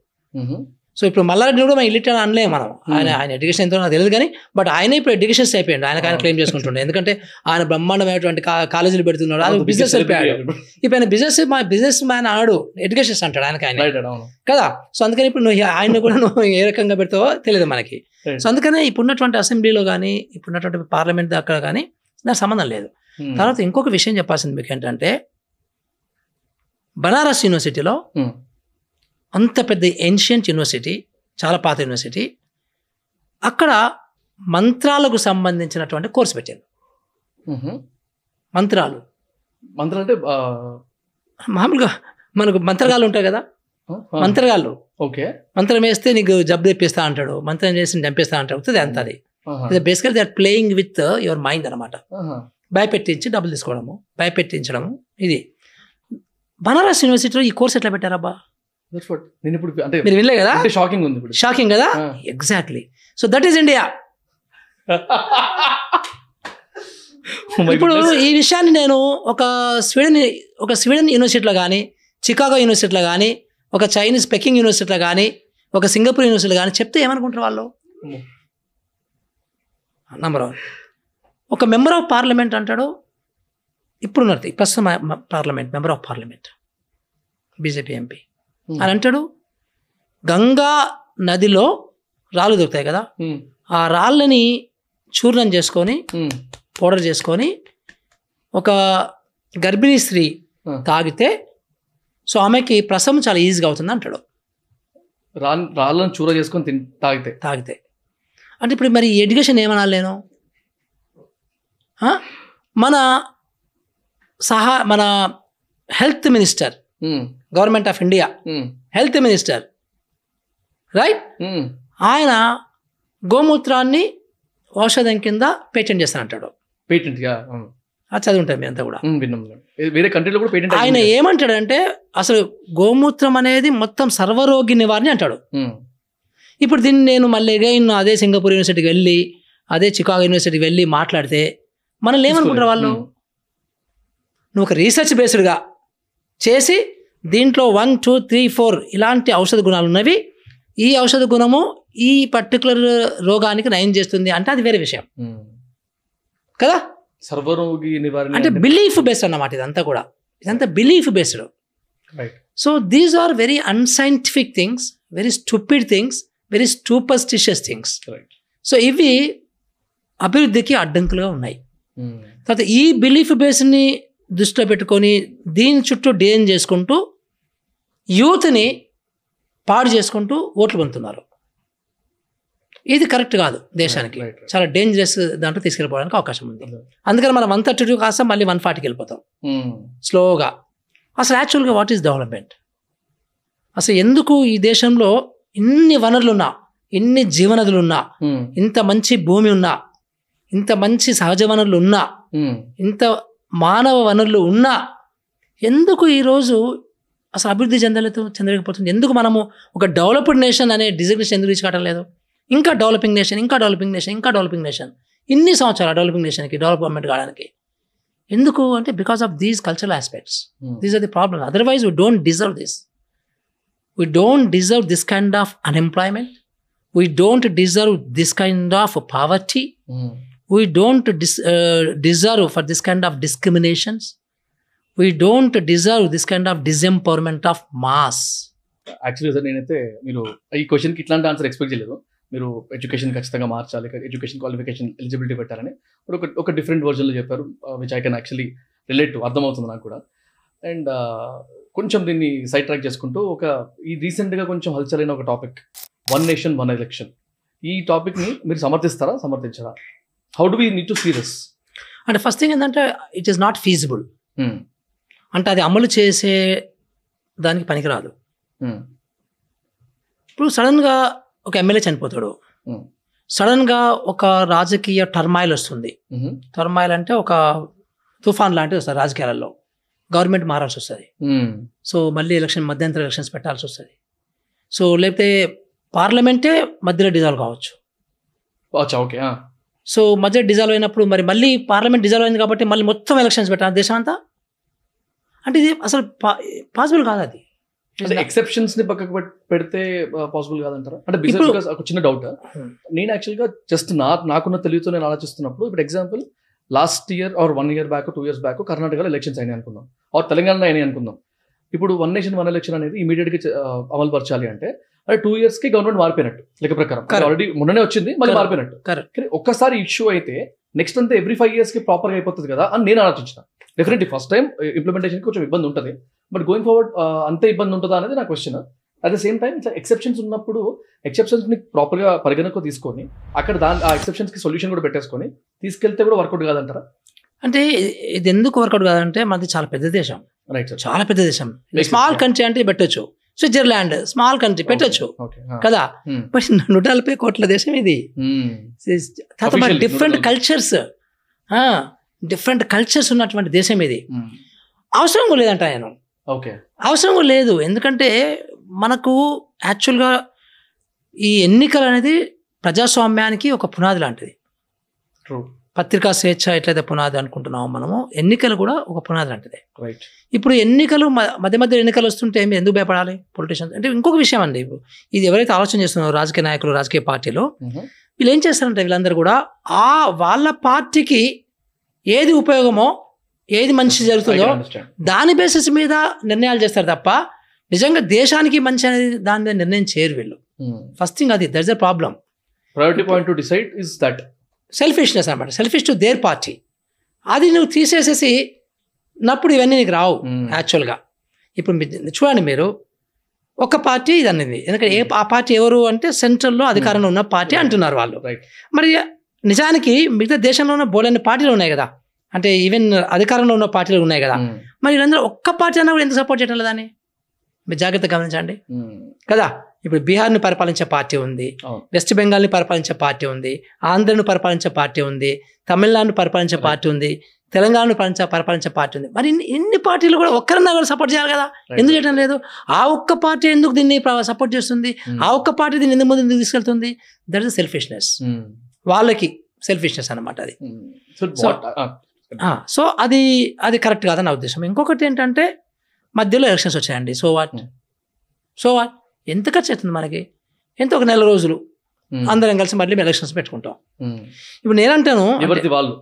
Speaker 1: సో ఇప్పుడు మల్లారెడ్డి కూడా మనం ఇల్లిటరేట్ అనలేము మనం. ఆయన ఆయన ఎడ్యుకేషన్ ఎంతో నాకు తెలియదు కానీ బట్ ఆయన ఇప్పుడు ఎడ్యుకేషన్స్ అయిపోయాడు. ఆయన ఆయన క్లెయిమ్ చేసుకుంటుండే. ఎందుకంటే ఆయన బ్రహ్మాండమైనటువంటి కాలేజీలు పెడుతున్నాడు. ఆయన బిజినెస్ అయిపోయాడు. ఇప్పుడు ఆయన బిజినెస్ మా బిజినెస్ మ్యాన్ ఆడు. ఎడ్యుకేషన్స్ అంటాడు ఆయనకి ఆయన. కదా? సో అందుకని ఇప్పుడు నువ్వు ఆయన కూడా నువ్వు ఏ రకంగా పెడతావో తెలియదు మనకి. సో అందుకనే ఇప్పుడున్నటువంటి అసెంబ్లీలో కానీ ఇప్పుడున్నటువంటి పార్లమెంట్ అక్కడ కానీ నాకు సంబంధం లేదు.
Speaker 2: Hmm.
Speaker 1: తర్వాత ఇంకొక విషయం చెప్పాల్సింది మీకు ఏంటంటే బనారస్ యూనివర్సిటీలో
Speaker 2: Hmm.
Speaker 1: అంత పెద్ద ఏన్షియంట్ యూనివర్సిటీ చాలా పాత యూనివర్సిటీ అక్కడ మంత్రాలకు సంబంధించినటువంటి కోర్సు పెట్టారు. మంత్రాలు.
Speaker 2: మంత్రం అంటే
Speaker 1: మామూలుగా మనకు మంత్రగాళ్ళు ఉంటారు కదా? మంత్రగాళ్ళు.
Speaker 2: ఓకే.
Speaker 1: మంత్రం వేస్తే నీకు జబ్బు తెప్పిస్తా అంటాడు మంత్రం చేసి చంపేస్తా అంటాడు అంత అది. Basically they are playing with your mind అనమాట. భయపెట్టించి డబ్బులు తీసుకోవడము భయపెట్టించడము ఇది. బనారస్ యూనివర్సిటీలో ఈ కోర్స్ ఎట్లా పెట్టారబ్బా.
Speaker 2: నేను ఇప్పుడు అంటే
Speaker 1: మీరు వినలే కదా?
Speaker 2: షాకింగ్ ఉంది ఇప్పుడు.
Speaker 1: షాకింగ్ కదా. Exactly so that is India ఇప్పుడు. ఈ విషయాన్ని నేను ఒక స్వీడన్ ఒక స్వీడన్ యూనివర్సిటీలో కానీ చికాగో యూనివర్సిటీలో కానీ ఒక చైనీస్ పెకింగ్ యూనివర్సిటీలో కానీ ఒక సింగపూర్ యూనివర్సిటీలో కానీ చెప్తే ఏమనుకుంటారు వాళ్ళు. నంబర్ వన్ ఒక మెంబర్ ఆఫ్ పార్లమెంట్ అంటాడు. ఇప్పుడు ఉన్నది ప్రస్తుతం parliament member of parliament BJP MP. అని అంటాడు. గంగా నదిలో రాళ్ళు దొరుకుతాయి కదా. ఆ రాళ్ళని చూర్ణం చేసుకొని పౌడర్ చేసుకొని ఒక గర్భిణీ స్త్రీ. తాగితే సో ఆమెకి ప్రసవం చాలా ఈజీగా అవుతుంది అంటాడు.
Speaker 2: రా రాళ్ళను చూర చేసుకొని తిన్ తాగితే.
Speaker 1: తాగితే. అంటే ఇప్పుడు మరి ఎడ్యుకేషన్ ఏమనాలి నేను? మన సహా మన health minister government of India health minister right ఆయన గోమూత్రాన్ని ఔషధం కింద పేటెంట్ చేస్తానంటాడు.
Speaker 2: పేటెంట్గా? ఉమ్,
Speaker 1: అది చదువుంటాం మీ అంతా కూడా.
Speaker 2: ఏ- వేరే కంట్రీలో కూడా పేటెంట్
Speaker 1: ఆయన ఏమంటాడంటే అసలు గోమూత్రం అనేది మొత్తం సర్వరోగి నివారణ అంటాడు. ఇప్పుడు దీన్ని నేను మళ్ళీ అగైన్ అదే సింగపూర్ యూనివర్సిటీకి వెళ్ళి అదే చికాగో యూనివర్సిటీకి వెళ్ళి మాట్లాడితే మనల్ని ఏమనుకుంటారు వాళ్ళు? నువ్వు ఒక రీసెర్చ్ బేస్డ్గా చేసి దీంట్లో వన్ టూ త్రీ ఫోర్ ఇలాంటి ఔషధ గుణాలు ఉన్నవి ఈ ఔషధ గుణము ఈ పర్టికులర్ రోగానికి నయం చేస్తుంది అంటే అది వేరే విషయం. కదా?
Speaker 2: సర్వరోగి నివారణ
Speaker 1: అంటే బిలీఫ్ బేస్డ్ అన్నమాట ఇదంతా కూడా. ఇదంతా belief based so these are very unscientific things very stupid things very superstitious things so ఇవి అభివృద్ధికి అడ్డంకులుగా ఉన్నాయి. తర్వాత ఈ బిలీఫ్ బేస్ని దృష్టిలో పెట్టుకొని దీని చుట్టూ డేన్ చేసుకుంటూ యూత్ని పాడు చేసుకుంటూ ఓట్లు పొందుతున్నారు. ఇది కరెక్ట్ కాదు దేశానికి. చాలా డేంజరస్ దాంట్లో తీసుకెళ్ళిపోవడానికి అవకాశం ఉంది. అందుకని మనం వన్ థర్టీ టూ కాస్త మళ్ళీ వన్ ఫార్టీకి వెళ్ళిపోతాం. స్లోగా. అసలు యాక్చువల్గా వాట్ ఈస్ డెవలప్మెంట్ అసలు ఎందుకు ఈ దేశంలో ఇన్ని వనరులు ఉన్నా ఇన్ని జీవనదులు ఉన్నా ఇంత మంచి భూమి ఉన్నా ఇంత మంచి సహజ వనరులు ఉన్నా ఇంత మానవ వనరులు ఉన్నా ఎందుకు ఈరోజు అసలు అభివృద్ధి చెందలేదు చెందలేకపోతుంది? ఎందుకు మనము ఒక డెవలప్డ్ నేషన్ అనే డిజిగ్నేషన్ ఎందుకు తీసుకోవటం లేదు? ఇంకా డెవలపింగ్ నేషన్ ఇంకా డెవలపింగ్ నేషన్ ఇంకా డెవలపింగ్ నేషన్. ఇన్ని సంవత్సరాలు డెవలపింగ్ నేషన్కి డెవలప్మెంట్ కావడానికి. ఎందుకు అంటే because of these cultural aspects these are the problem otherwise we don't deserve this we don't deserve this kind of unemployment we don't deserve this kind of poverty we don't dis- uh, deserve for this kind of discriminations. Don't deserve this kind of of of mass mass.
Speaker 2: Actually sir నేనైతే మీరు ఈ క్వశ్చన్కి ఇట్లాంటి answer expect చేయలేదు. మీరు education ఖచ్చితంగా మార్చాలి education qualification eligibility పెట్టాలని ఒక ఒక డిఫరెంట్ వర్జన్లో చెప్పారు which I can actually relate అర్థమవుతుంది నాకు కూడా. అండ్ uh, కొంచెం దీన్ని సైడ్ ట్రాక్ చేసుకుంటూ ఒక ఈ రీసెంట్గా కొంచెం హల్చల్ అయిన ఒక topic one nation one election ఈ టాపిక్ని మీరు సమర్థిస్తారా సమర్థించరా? How do we need to see this
Speaker 1: అంటే ఫస్ట్ థింగ్ ఏంటంటే ఇట్ ఈస్ నాట్ ఫీజిబుల్ అంటే అది అమలు చేసే దానికి పనికిరాదు. ఇప్పుడు సడన్గా ఒక ఎమ్మెల్యే చనిపోతాడు.
Speaker 2: Hmm.
Speaker 1: సడన్గా ఒక రాజకీయ టర్మాయిల్ వస్తుంది. టర్మాయిల్ అంటే ఒక తుఫాన్ లాంటిది వస్తుంది రాజకీయాలలో. గవర్నమెంట్ మారాల్సి వస్తుంది. సో మళ్ళీ ఎలక్షన్ మధ్యంతర ఎలక్షన్స్ పెట్టాల్సి వస్తుంది. సో లేకపోతే పార్లమెంటే మధ్యలో డిజాల్వ్ కావచ్చు.
Speaker 2: ఓకే
Speaker 1: సో మధ్య డిజాల్వ్ అయినప్పుడు మరి మళ్ళీ పార్లమెంట్ డిజాల్వ్ అయింది కాబట్టి మళ్ళీ మొత్తం ఎలక్షన్స్ పెట్టాలి. దేశం అంతా అంటే ఇది అసలు పాసిబుల్ కాదు అది?
Speaker 2: ఎక్సెప్షన్స్ని పక్కకు పెడితే పాసిబుల్ కాదంటారా? అంటే బిజినెస్ ఒక చిన్న డౌట్. నేను యాక్చువల్గా జస్ట్ నా నాకున్న తెలివితో నేను ఆలోచిస్తున్నప్పుడు ఇప్పుడు example last year or one year back two years back కర్ణాటకలో ఎలక్షన్స్ అయినాయి అనుకుందాం. ఆర్ తెలంగాణలో అయినాయి అనుకుందాం. ఇప్పుడు వన్ నేషన్ వన్ ఎలక్షన్ అనేది ఇమీడియట్గా ఆ, అమలు పరచాలి అంటే అది టూ ఇయర్స్కి గవర్నమెంట్ మారిపోయినట్టు లెక్క ప్రకారం. ఆల్రెడీ మొన్ననే వచ్చింది మళ్ళీ. మారిపోయినట్టు. కానీ ఒక్కసారి ఇష్యూ అయితే నెక్స్ట్ అంతా ఎవ్రీ ఫైవ్ ఇయర్స్కి ప్రాపర్గా అయిపోతుంది కదా అని నేను ఆలోచించిన. డెఫినెట్లీ ఫస్ట్ టైం ఇంప్లిమెంటేషన్ కొంచెం ఇబ్బంది ఉంటుంది. బట్ గోయింగ్ ఫార్వర్డ్ అంతే ఇబ్బంది ఉంటుందా అనేది నా question at the same time ఇట్లా ఎక్సెప్షన్స్ ఉన్నప్పుడు ఎక్సెప్షన్స్ని ప్రాపర్గా పరిగణకు తీసుకొని అక్కడ దాని ఆ ఎక్సెప్షన్స్కి సొల్యూషన్ కూడా పెట్టేసుకొని తీసుకెళ్తే కూడా వర్కౌట్ కాదంటారా?
Speaker 1: అంటే ఇది ఎందుకు వర్కౌట్ కాదంటే మనది చాలా పెద్ద దేశం.
Speaker 2: రైట్
Speaker 1: చాలా పెద్ద దేశం. స్మాల్. కంట్రీ అంటే పెట్టొచ్చు. స్విట్జర్లాండ్ స్మాల్ కంట్రీ పెట్టొచ్చు. కదా? బట్ నూట నలభై కోట్ల దేశం ఇది. తర్వాత డిఫరెంట్
Speaker 2: 140.
Speaker 1: కల్చర్స్ డిఫరెంట్ కల్చర్స్ ఉన్నటువంటి దేశం ఇది. అవసరం కూడా లేదంట నేను
Speaker 2: ఓకే.
Speaker 1: అవసరం కూడా లేదు. ఎందుకంటే మనకు యాక్చువల్గా ఈ ఎన్నికలు అనేది ప్రజాస్వామ్యానికి ఒక పునాది లాంటిది.
Speaker 2: ట్రూ
Speaker 1: పత్రికా స్వేచ్ఛ ఎట్లయితే పునాది అనుకుంటున్నామో మనము ఎన్నికలు కూడా ఒక పునాది లాంటిదే.
Speaker 2: రైట్
Speaker 1: ఇప్పుడు ఎన్నికలు మధ్య మధ్య ఎన్నికలు వస్తుంటే మీరు ఎందుకు భయపడాలి? పొలిటీషియన్స్ అంటే ఇంకొక విషయం అండి ఇది ఎవరైతే ఆలోచన చేస్తున్నారో రాజకీయ నాయకులు రాజకీయ పార్టీలు వీళ్ళు ఏం చేస్తారంటే వీళ్ళందరూ కూడా ఆ వాళ్ళ పార్టీకి ఏది ఉపయోగమో ఏది మంచి జరుగుతుందో దాని బేసిస్ మీద నిర్ణయాలు చేస్తారు తప్ప నిజంగా దేశానికి మంచి అనేది దాని మీద నిర్ణయం చేయరు వీళ్ళు. ఫస్ట్ థింగ్ అది that's the problem
Speaker 2: priority point to decide is that
Speaker 1: selfishness అనమాట సెల్ఫిష్ టు దేర్ పార్టీ అది నువ్వు తీసేసేసి నప్పుడు ఇవన్నీ నీకు రావు యాక్చువల్గా ఇప్పుడు మీ- చూడండి మీరు ఒక పార్టీ ఇది అనేది ఎందుకంటే ఏ ఆ పార్టీ ఎవరు అంటే సెంట్రల్లో అధికారంలో ఉన్న పార్టీ అంటున్నారు వాళ్ళు.
Speaker 2: రైట్
Speaker 1: మరి నిజానికి మిగతా దేశంలో ఉన్న బోలెన్ని పార్టీలు ఉన్నాయి కదా. అంటే ఈవెన్ అధికారంలో ఉన్న పార్టీలు ఉన్నాయి కదా. మరి వీళ్ళందరూ ఒక్క పార్టీ అన్నా కూడా ఎందుకు సపోర్ట్ చేయడం లేదని మీరు జాగ్రత్తగా గమనించండి. కదా? ఇప్పుడు బీహార్ని పరిపాలించే పార్టీ ఉంది. వెస్ట్ బెంగాల్ని పరిపాలించే పార్టీ ఉంది ఆంధ్రను పరిపాలించే పార్టీ ఉంది తమిళనాడును పరిపాలించే. పార్టీ ఉంది తెలంగాణను పరిపాలించే పరిపాలించే పార్టీ ఉంది. మరి ఇన్ని పార్టీలు కూడా ఒక్కరన్నా కూడా సపోర్ట్ చేయాలి కదా? ఎందుకు చేయడం లేదు? ఆ ఒక్క పార్టీ ఎందుకు దీన్ని సపోర్ట్ చేస్తుంది? ఆ ఒక్క పార్టీ దీన్ని ఎందుకు ముందు తీసుకెళ్తుంది? దట్ ఇస్ సెల్ఫిష్నెస్ వాళ్ళకి సెల్ఫిష్నెస్ అనమాట అది.
Speaker 2: సో
Speaker 1: So- సో అది అది కరెక్ట్ కాదని నా ఉద్దేశం. ఇంకొకటి ఏంటంటే మధ్యలో ఎలక్షన్స్ వచ్చాయండి. So what
Speaker 2: Hmm.
Speaker 1: So what ఎంత ఖర్చు అవుతుంది మనకి? ఎంత ఒక నెల రోజులు? అందరం కలిసి మళ్ళీ ఎలక్షన్స్ పెట్టుకుంటాం. ఇప్పుడు నేనంటాను
Speaker 2: వాళ్ళు?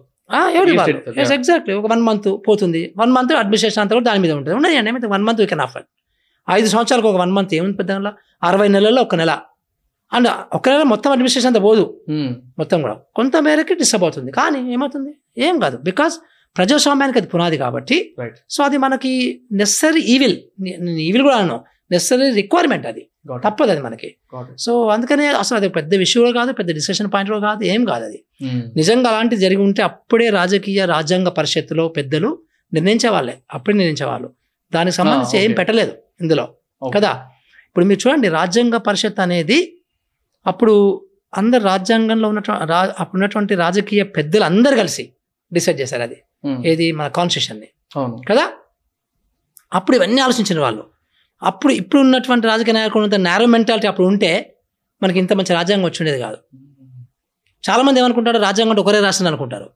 Speaker 1: ఎవరి వాళ్ళు. ఎగ్జాక్ట్లీ ఒక వన్ మంత్ పోతుంది. వన్ మంత్ అడ్మినిస్ట్రేషన్ అంతా కూడా దాని మీద ఉంటుంది. ఉన్నది అండి one month we can offer ఐదు సంవత్సరాలకు ఒక వన్ మంత్ ఏముంది పెద్ద నెల? అరవై నెలల్లో ఒక నెల. అండ్ ఒక నెల మొత్తం అడ్మినిస్ట్రేషన్ అంతా పోదు. మొత్తం కూడా. కొంత మేరకి డిస్టర్బ్ అవుతుంది. కానీ ఏమవుతుంది? ఏం కాదు. బికాస్ ప్రజాస్వామ్యానికి అది పునాది కాబట్టి సో అది మనకి నెసరీ ఈవిల్ ఈవిల్ కూడా అన్నాను నెసరీ రిక్వైర్మెంట్ అది. తప్పదు అది మనకి. సో అందుకనే అసలు అది పెద్ద విషయం కూడా కాదు పెద్ద డిస్కషన్ పాయింట్ కూడా కాదు ఏం కాదు అది. నిజంగా అలాంటిది జరిగి ఉంటే అప్పుడే రాజకీయ రాజ్యాంగ పరిషత్తులో పెద్దలు నిర్ణయించే వాళ్ళే అప్పుడే నిర్ణయించేవాళ్ళు. దానికి సంబంధించి ఏం
Speaker 2: okay.
Speaker 1: పెట్టలేదు ఇందులో కదా? ఇప్పుడు మీరు చూడండి రాజ్యాంగ పరిషత్ అనేది అప్పుడు అందరు రాజ్యాంగంలో ఉన్నటువంటి రా అప్పుడు ఉన్నటువంటి రాజకీయ పెద్దలు అందరు కలిసి డిసైడ్ చేశారు అది. ఏది? మన కాన్స్టిట్యూషన్ని కదా? అప్పుడు ఇవన్నీ ఆలోచించిన వాళ్ళు. అప్పుడు ఇప్పుడు ఉన్నటువంటి రాజకీయ నాయకులు నేరో మెంటాలిటీ అప్పుడు ఉంటే మనకి ఇంత మంచి రాజ్యాంగం వచ్చి ఉండేది కాదు. చాలా మంది ఏమనుకుంటారు? రాజ్యాంగం అంటే ఒకరే రాసింది అనుకుంటారు.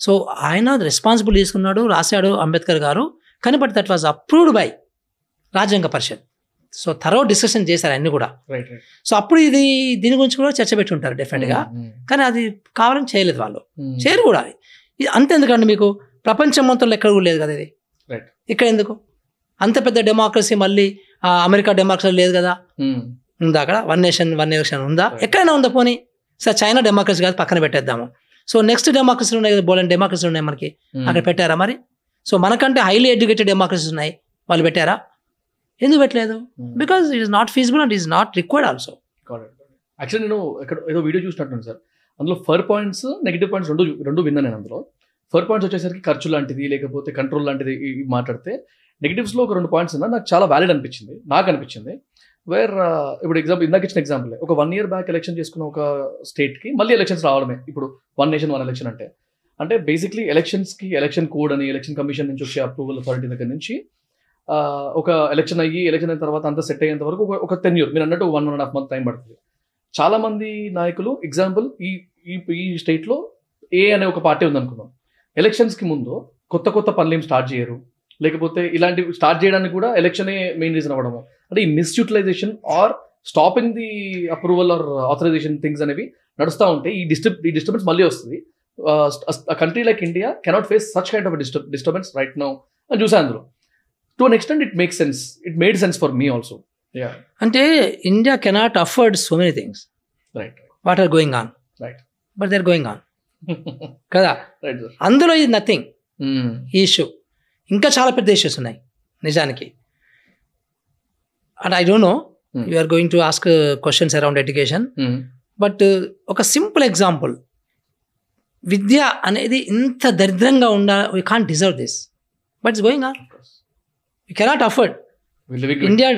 Speaker 1: సో ఆయన రెస్పాన్సిబుల్ తీసుకున్నాడు రాశాడు అంబేద్కర్ గారు. కానీ but that was approved by రాజ్యాంగ పరిషత్. సో థరో డిస్కషన్ చేశారు అన్ని కూడా. సో అప్పుడు ఇది దీని గురించి కూడా చర్చ పెట్టి ఉంటారు డెఫినెట్గా కానీ అది కావాలని చేయలేదు వాళ్ళు. చేయరు కూడా ఇది అంతెందుకండి మీకు? ప్రపంచం మొత్తంలో ఎక్కడ కూడా లేదు కదా ఇది. ఇక్కడ ఎందుకు? అంత పెద్ద డెమోక్రసీ మళ్ళీ అమెరికా డెమోక్రసీ లేదు కదా. ఉందా అక్కడ? వన్ నేషన్ వన్ ఎలక్షన్ ఉందా. ఎక్కడైనా ఉందా పోనీ? సార్ చైనా డెమోక్రసీ కాదు పక్కన పెట్టేద్దాము. సో నెక్స్ట్ డెమోక్రసీలు ఉన్నాయి కదా బోలెన్ డెమోక్రసీలు ఉన్నాయి మనకి. అక్కడ పెట్టారా మరి? సో మనకంటే హైలీ ఎడ్యుకేటెడ్ డెమోక్రసీస్ ఉన్నాయి. వాళ్ళు పెట్టారా? ఎందుకు పెట్టలేదు? Because it is not feasible and is not required also
Speaker 2: actually నేను ఎక్కడ ఏదో వీడియో చూసినట్టున్నాను సార్. అందులో ఫర్ పాయింట్స్ నెగిటివ్ పాయింట్స్ రెండు రెండు విన్నా నేను అందులో. ఫర్ పాయింట్స్ వచ్చేసరికి ఖర్చు లాంటిది లేకపోతే కంట్రోల్ లాంటిది మాట్లాడితే నెగిటివ్స్లో ఒక రెండు పాయింట్స్ ఉన్నా నాకు చాలా వ్యాలిడ్ అనిపించింది. నాకు అనిపించింది. వేర్ uh, ఇప్పుడు ఎగ్జాంపుల్ ఇందాక ఇచ్చిన ఎగ్జాంపుల్ ఒక వన్ ఇయర్ బ్యాక్ ఎలక్షన్ చేసుకున్న ఒక స్టేట్కి మళ్ళీ ఎలక్షన్స్ రావడమే. ఇప్పుడు వన్ నేషన్ వన్ ఎలక్షన్ అంటే. అంటే బేసిక్లీ ఎలక్షన్స్కి ఎలక్షన్ కోడ్ అని ఎలక్షన్ కమిషన్ నుంచి వచ్చే అప్రూవల్ అథారిటీ దగ్గర నుంచి uh, ఒక ఎలక్షన్ అయ్యి ఎలక్షన్ అయిన తర్వాత అంతా సెట్ అయ్యేంత వరకు ఒక- టెన్ ఇయర్ మీరు అన్నట్టు one one and half month time పడుతుంది. చాలా మంది నాయకులు ఎగ్జాంపుల్ ఈ ఈ ఈ స్టేట్లో ఏ అనే ఒక పార్టీ ఉందనుకుందాం. ఎలక్షన్స్కి ముందు కొత్త కొత్త పనులు ఏం స్టార్ట్ చేయరు. లేకపోతే ఇలాంటివి స్టార్ట్ చేయడానికి కూడా ఎలక్షనే మెయిన్ రీజన్ అవ్వడము అంటే ఈ misutilization or stopping the approval or authorization things అనేవి నడుస్తూ ఉంటే ఈ డిస్టర్బ్ ఈ డిస్టర్బెన్స్ మళ్ళీ వస్తుంది. Country like India cannot face such kind of disturb disturbance right now అని చూసాను అందులో. To an extent it make sense it made sense for me also
Speaker 1: అంటే India cannot afford so many things
Speaker 2: right
Speaker 1: what are going on
Speaker 2: Right.
Speaker 1: But they're going on కదా?
Speaker 2: Right
Speaker 1: అందులో ఇది nothing ఈ issue ఇంకా చాలా పెద్ద issues ఉన్నాయి నిజానికి. And I don't know
Speaker 2: Hmm.
Speaker 1: You are going to ask questions around education but ఒక సింపుల్ ఎగ్జాంపుల్ విద్య అనేది ఇంత దరిద్రంగా ఉండాలి we can't deserve this but it's going on you cannot afford India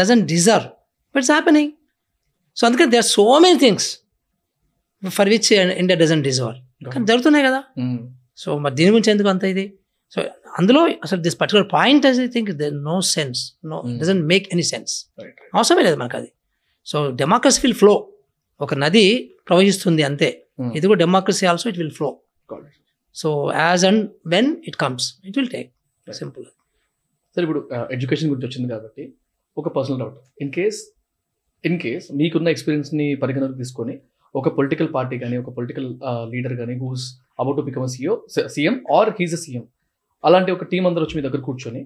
Speaker 1: doesn't deserve but it's happening so అందుకే they are so many things for which India doesn't deserve కానీ జరుగుతున్నాయి కదా. సో మరి దీని గురించి ఎందుకు అంత ఇది? సో అందులో అసలు this particular point I think they no sense no
Speaker 2: Hmm.
Speaker 1: Doesn't make any sense అవసరమే లేదు మనకు అది. సో డెమోక్రసీ విల్ ఫ్లో ఒక నది ప్రవహిస్తుంది అంతే. ఇది కూడా democracy also it will flow so as and when it comes it will take. Simple
Speaker 2: sir ఇప్పుడు ఎడ్యుకేషన్ గురించి వచ్చింది కాబట్టి ఒక personal doubt in case in case మీకున్న ఎక్స్పీరియన్స్ని పరిగణలోకి తీసుకొని ఒక పొలిటికల్ పార్టీ కానీ ఒక పొలిటికల్ లీడర్ కానీ who's about to become CO CM or he's a CM అలాంటి ఒక టీం అందరూ వచ్చి మీ దగ్గర కూర్చొని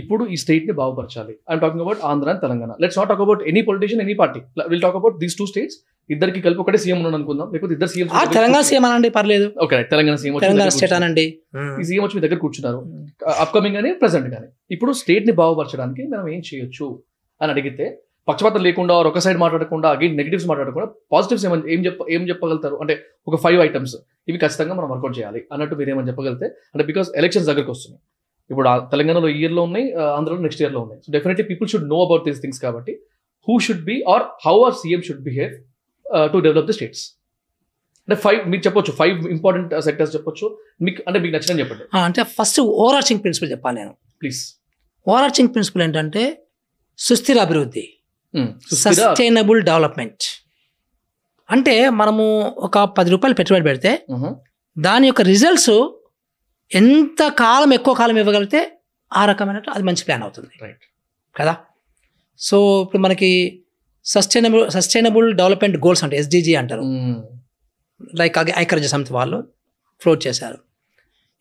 Speaker 2: ఇప్పుడు ఈ స్టేట్ని బాగుపరచాలి. I'm talking about Andhra and Telangana let's not talk about any politician any party will talk about these two states ఇద్దరికి కలిపి ఒకటే సీఎం ఉన్నాడు అనుకుందాం లేకపోతే ఇద్దరు సీఎం
Speaker 1: ఆ తెలంగాణ సీఎం అనండి పర్లేదు.
Speaker 2: Okay Telangana CM
Speaker 1: Telangana state అనండి.
Speaker 2: ఈ సీఎం వచ్చి మీ దగ్గర కూర్చున్నారు. అప్కమింగ్ అని ప్రెసెంట్ కానీ ఇప్పుడు స్టేట్ని బాగుపరచడానికి మనం ఏం చేయొచ్చు అని అడిగితే పక్షపాతం లేకుండా ఒక సైడ్ మాట్లాడకుండా అగైన్ నెగిటివ్స్ మాట్లాడకుండా పాజిటివ్స్ ఏమని ఏం చెప్ప ఏం చెప్పగలుగుతారు? అంటే ఒక ఫైవ్ ఐటమ్స్ ఇవి ఖచ్చితంగా మనం వర్కౌట్ చేయాలి అన్నట్టు మీరు ఏమని చెప్పగలిగితే అంటే బికాస్ ఎలక్షన్స్ దగ్గరకు వస్తున్నాయి. ఇప్పుడు తెలంగాణలో ఈ ఇయర్లో ఉన్నాయి ఆంధ్రలో నెక్స్ట్ ఇయర్లో ఉన్నాయి. So definitely people should know about these things కాబట్టి who should be or how are CM should behave to develop the states అంటే ఫైవ్ మీరు చెప్పొచ్చు ఫైవ్ ఇంపార్టెంట్ సెక్టర్స్ చెప్పొచ్చు. మీకు అంటే మీకు నచ్చిన చెప్పండి.
Speaker 1: అంటే ఫస్ట్ ఓవరార్చింగ్ ప్రిన్సిపల్ చెప్పాలి నేను.
Speaker 2: ప్లీజ్
Speaker 1: ఓవరార్చింగ్ ప్రిన్సిపల్ ఏంటంటే సుస్థిర అభివృద్ధి. Sustainable development. అంటే మనము ఒక పది రూపాయలు పెట్టుబడి పెడితే. దాని యొక్క రిజల్ట్స్ ఎంత కాలం ఎక్కువ కాలం ఇవ్వగలిగితే ఆ రకమైన అది మంచి ప్లాన్ అవుతుంది.
Speaker 2: రైట్
Speaker 1: కదా? సో ఇప్పుడు మనకి సస్టైనబుల్ సస్టైనబుల్ డెవలప్మెంట్ గోల్స్ అంటే ఎస్డిజి అంటారు. లైక్ ఐక్యరాజ్య సమితి వాళ్ళు ఫ్లోట్ చేశారు.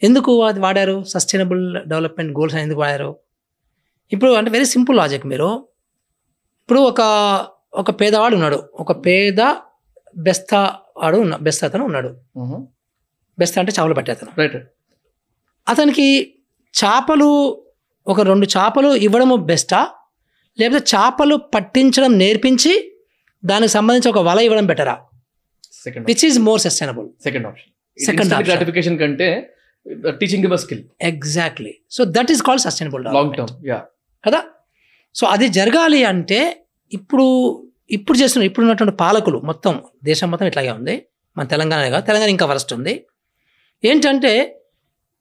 Speaker 1: ఎందుకు అది వాడారు? సస్టైనబుల్ డెవలప్మెంట్ గోల్స్ ఎందుకు వాడారు? ఇప్పుడు అంటే వెరీ సింపుల్ లాజిక్ మీరు. ఇప్పుడు ఒక ఒక పేదవాడు ఉన్నాడు. ఒక పేద బెస్త వాడు ఉన్న బెస్త అతను ఉన్నాడు. బెస్త అంటే చేపలు పట్టే అతను.
Speaker 2: రైట్.
Speaker 1: అతనికి చేపలు ఒక రెండు చేపలు ఇవ్వడము బెస్టా? లేకపోతే చేపలు పట్టించడం నేర్పించి దానికి సంబంధించి ఒక వల ఇవ్వడం బెటరా?
Speaker 2: Second
Speaker 1: which is more sustainable
Speaker 2: second option
Speaker 1: Second
Speaker 2: second
Speaker 1: option.
Speaker 2: Gratification కంటే teaching skill
Speaker 1: exactly so that is called sustainable
Speaker 2: long term yeah
Speaker 1: కదా? సో అది జరగాలి అంటే ఇప్పుడు ఇప్పుడు చేస్తున్న ఇప్పుడు ఉన్నటువంటి పాలకులు మొత్తం దేశం మొత్తం ఇట్లాగే ఉంది. మన తెలంగాణ కాదు తెలంగాణ ఇంకా వరస్ట్ ఉంది. ఏంటంటే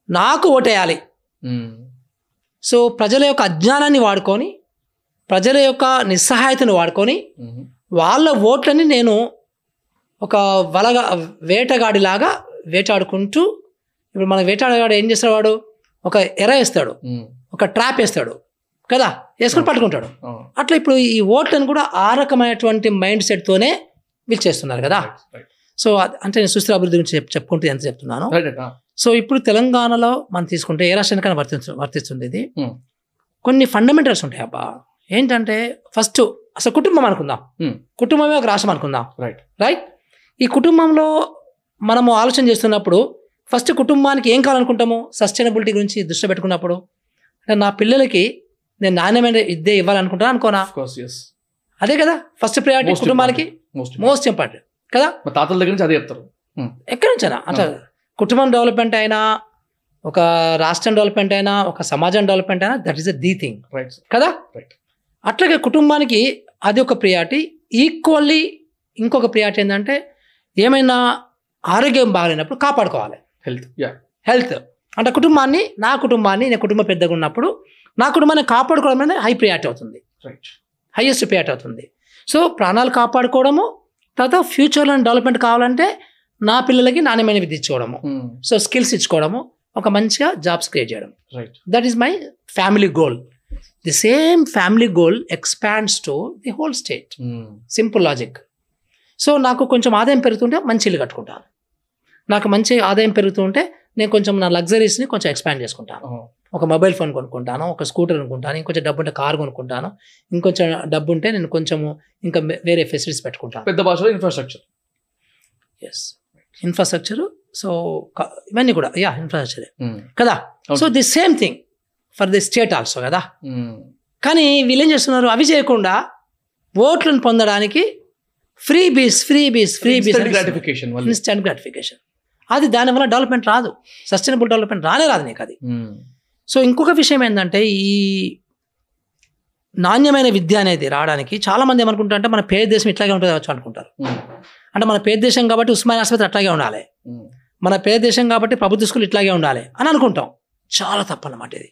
Speaker 1: నాకు ఓటేయాలి. సో ప్రజల యొక్క అజ్ఞానాన్ని వాడుకొని ప్రజల యొక్క నిస్సహాయతను వాడుకొని వాళ్ళ ఓట్లని నేను ఒక వలగా వేటగాడిలాగా వేటాడుకుంటూ ఇప్పుడు మన వేటాడగాడు ఏం చేస్తాడు వాడు? ఒక ఎర వేస్తాడు. ఒక ట్రాప్ వేస్తాడు. కదా? వేసుకొని పట్టుకుంటాడు. అట్లా ఇప్పుడు ఈ ఓట్లను కూడా ఆ రకమైనటువంటి మైండ్ సెట్తోనే వీళ్ళు చేస్తున్నారు కదా సో అంటే నేను సుస్థిర అభివృద్ధి గురించి చెప్- చెప్పుకుంటూ ఎంత చెప్తున్నాను? సో ఇప్పుడు తెలంగాణలో మనం తీసుకుంటే ఏ రాష్ట్రానికైనా వర్తించు వర్తిస్తుంది ఇది.
Speaker 2: Hmm.
Speaker 1: కొన్ని ఫండమెంటల్స్ ఉంటాయి అబ్బా. ఏంటంటే ఫస్ట్ అసలు కుటుంబం అనుకుందాం.
Speaker 2: Hmm.
Speaker 1: కుటుంబమే ఒక రాష్ట్రం అనుకుందాం.
Speaker 2: రైట్
Speaker 1: రైట్ ఈ కుటుంబంలో మనము ఆలోచన చేస్తున్నప్పుడు ఫస్ట్ కుటుంబానికి ఏం కావాలనుకుంటాము? సస్టైనబిలిటీ గురించి దృష్టి పెట్టుకున్నప్పుడు. అంటే నా పిల్లలకి నేను నాణ్యమైన విద్య ఇవ్వాలనుకుంటాను అనుకోనా? అదే కదా ఫస్ట్ ప్రయారిటీ కుటుంబానికి
Speaker 2: మోస్ట్
Speaker 1: ఇంపార్టెంట్ కదా?
Speaker 2: మా తాతల దగ్గర నుంచి అదే చెప్తారు.
Speaker 1: ఎక్కడి నుంచైనా అంటే కుటుంబం డెవలప్మెంట్ అయినా ఒక రాష్ట్రం డెవలప్మెంట్ అయినా ఒక సమాజం డెవలప్మెంట్ అయినా దట్ ఈస్ అ దీ థింగ్
Speaker 2: రైట్
Speaker 1: కదా?
Speaker 2: Right.
Speaker 1: అట్లాగే కుటుంబానికి అది ఒక ప్రియారిటీ ఈక్వల్లీ ఇంకొక ప్రియారిటీ ఏంటంటే ఏమైనా ఆరోగ్యం బాగాలేనప్పుడు కాపాడుకోవాలి.
Speaker 2: హెల్త్ యా
Speaker 1: హెల్త్ అంటే కుటుంబాన్ని నా కుటుంబాన్ని నేను కుటుంబ పెద్దగా ఉన్నప్పుడు నా కుటుంబాన్ని కాపాడుకోవడం అనేది హై ప్రియారిటీ అవుతుంది.
Speaker 2: రైట్
Speaker 1: హైయెస్ట్ ప్రియారిటీ అవుతుంది. సో ప్రాణాలు కాపాడుకోవడము తర్వాత ఫ్యూచర్లో డెవలప్మెంట్ కావాలంటే నా పిల్లలకి నాణ్యమైన విద్య ఇచ్చుకోవడము. సో స్కిల్స్ ఇచ్చుకోవడము ఒక మంచిగా జాబ్స్ క్రియేట్ చేయడం.
Speaker 2: Right
Speaker 1: that is my family goal the same family goal expands to the whole state simple logic so నాకు కొంచెం ఆదాయం పెరుగుతుంటే మంచి ఇల్లు కట్టుకుంటాను. నాకు మంచి ఆదాయం పెరుగుతుంటే నేను కొంచెం నా లగ్జరీస్ని కొంచెం ఎక్స్పాండ్ చేసుకుంటాను. ఒక మొబైల్ ఫోన్ కొనుక్కుంటాను ఒక స్కూటర్ కొనుక్కుంటాను ఇంకొంచెం డబ్బు ఉంటే కార్ కొనుక్కుంటాను ఇంకొంచెం డబ్బు ఉంటే నేను కొంచెము ఇంకా వేరే ఫెసిలిటీస్ పెట్టుకుంటాను.
Speaker 2: పెద్ద భాషలో ఇన్ఫ్రాస్ట్రక్చర్
Speaker 1: ఎస్ ఇన్ఫ్రాస్ట్రక్చర్ సో ఇవన్నీ కూడా యా ఇన్ఫ్రాస్ట్రక్చర్ కదా? So the same thing for the state also కదా? కానీ వీళ్ళు ఏం చేస్తున్నారు? అవి చేయకుండా ఓట్లను పొందడానికి ఫ్రీ బీస్ ఫ్రీ బీస్ ఫ్రీ బీస్
Speaker 2: గ్రాటిఫికేషన్
Speaker 1: ఇన్స్టెంట్ గ్రాటిఫికేషన్ అది దానివల్ల డెవలప్మెంట్ రాదు. సస్టైనబుల్ డెవలప్మెంట్ రానే రాదు నీకు అది. సో ఇంకొక విషయం ఏంటంటే ఈ నాణ్యమైన విద్య అనేది రావడానికి చాలా మంది ఏమనుకుంటారంటే మన పేద దేశం ఇట్లాగే ఉంటుంది కావచ్చు అనుకుంటారు. అంటే మన పేద దేశం కాబట్టి ఉస్మానియా ఆసుపత్రి అట్లాగే ఉండాలి. మన పేద దేశం కాబట్టి ప్రభుత్వ స్కూల్ ఇట్లాగే ఉండాలి అని అనుకుంటాం. చాలా తప్పన్నమాట ఇది.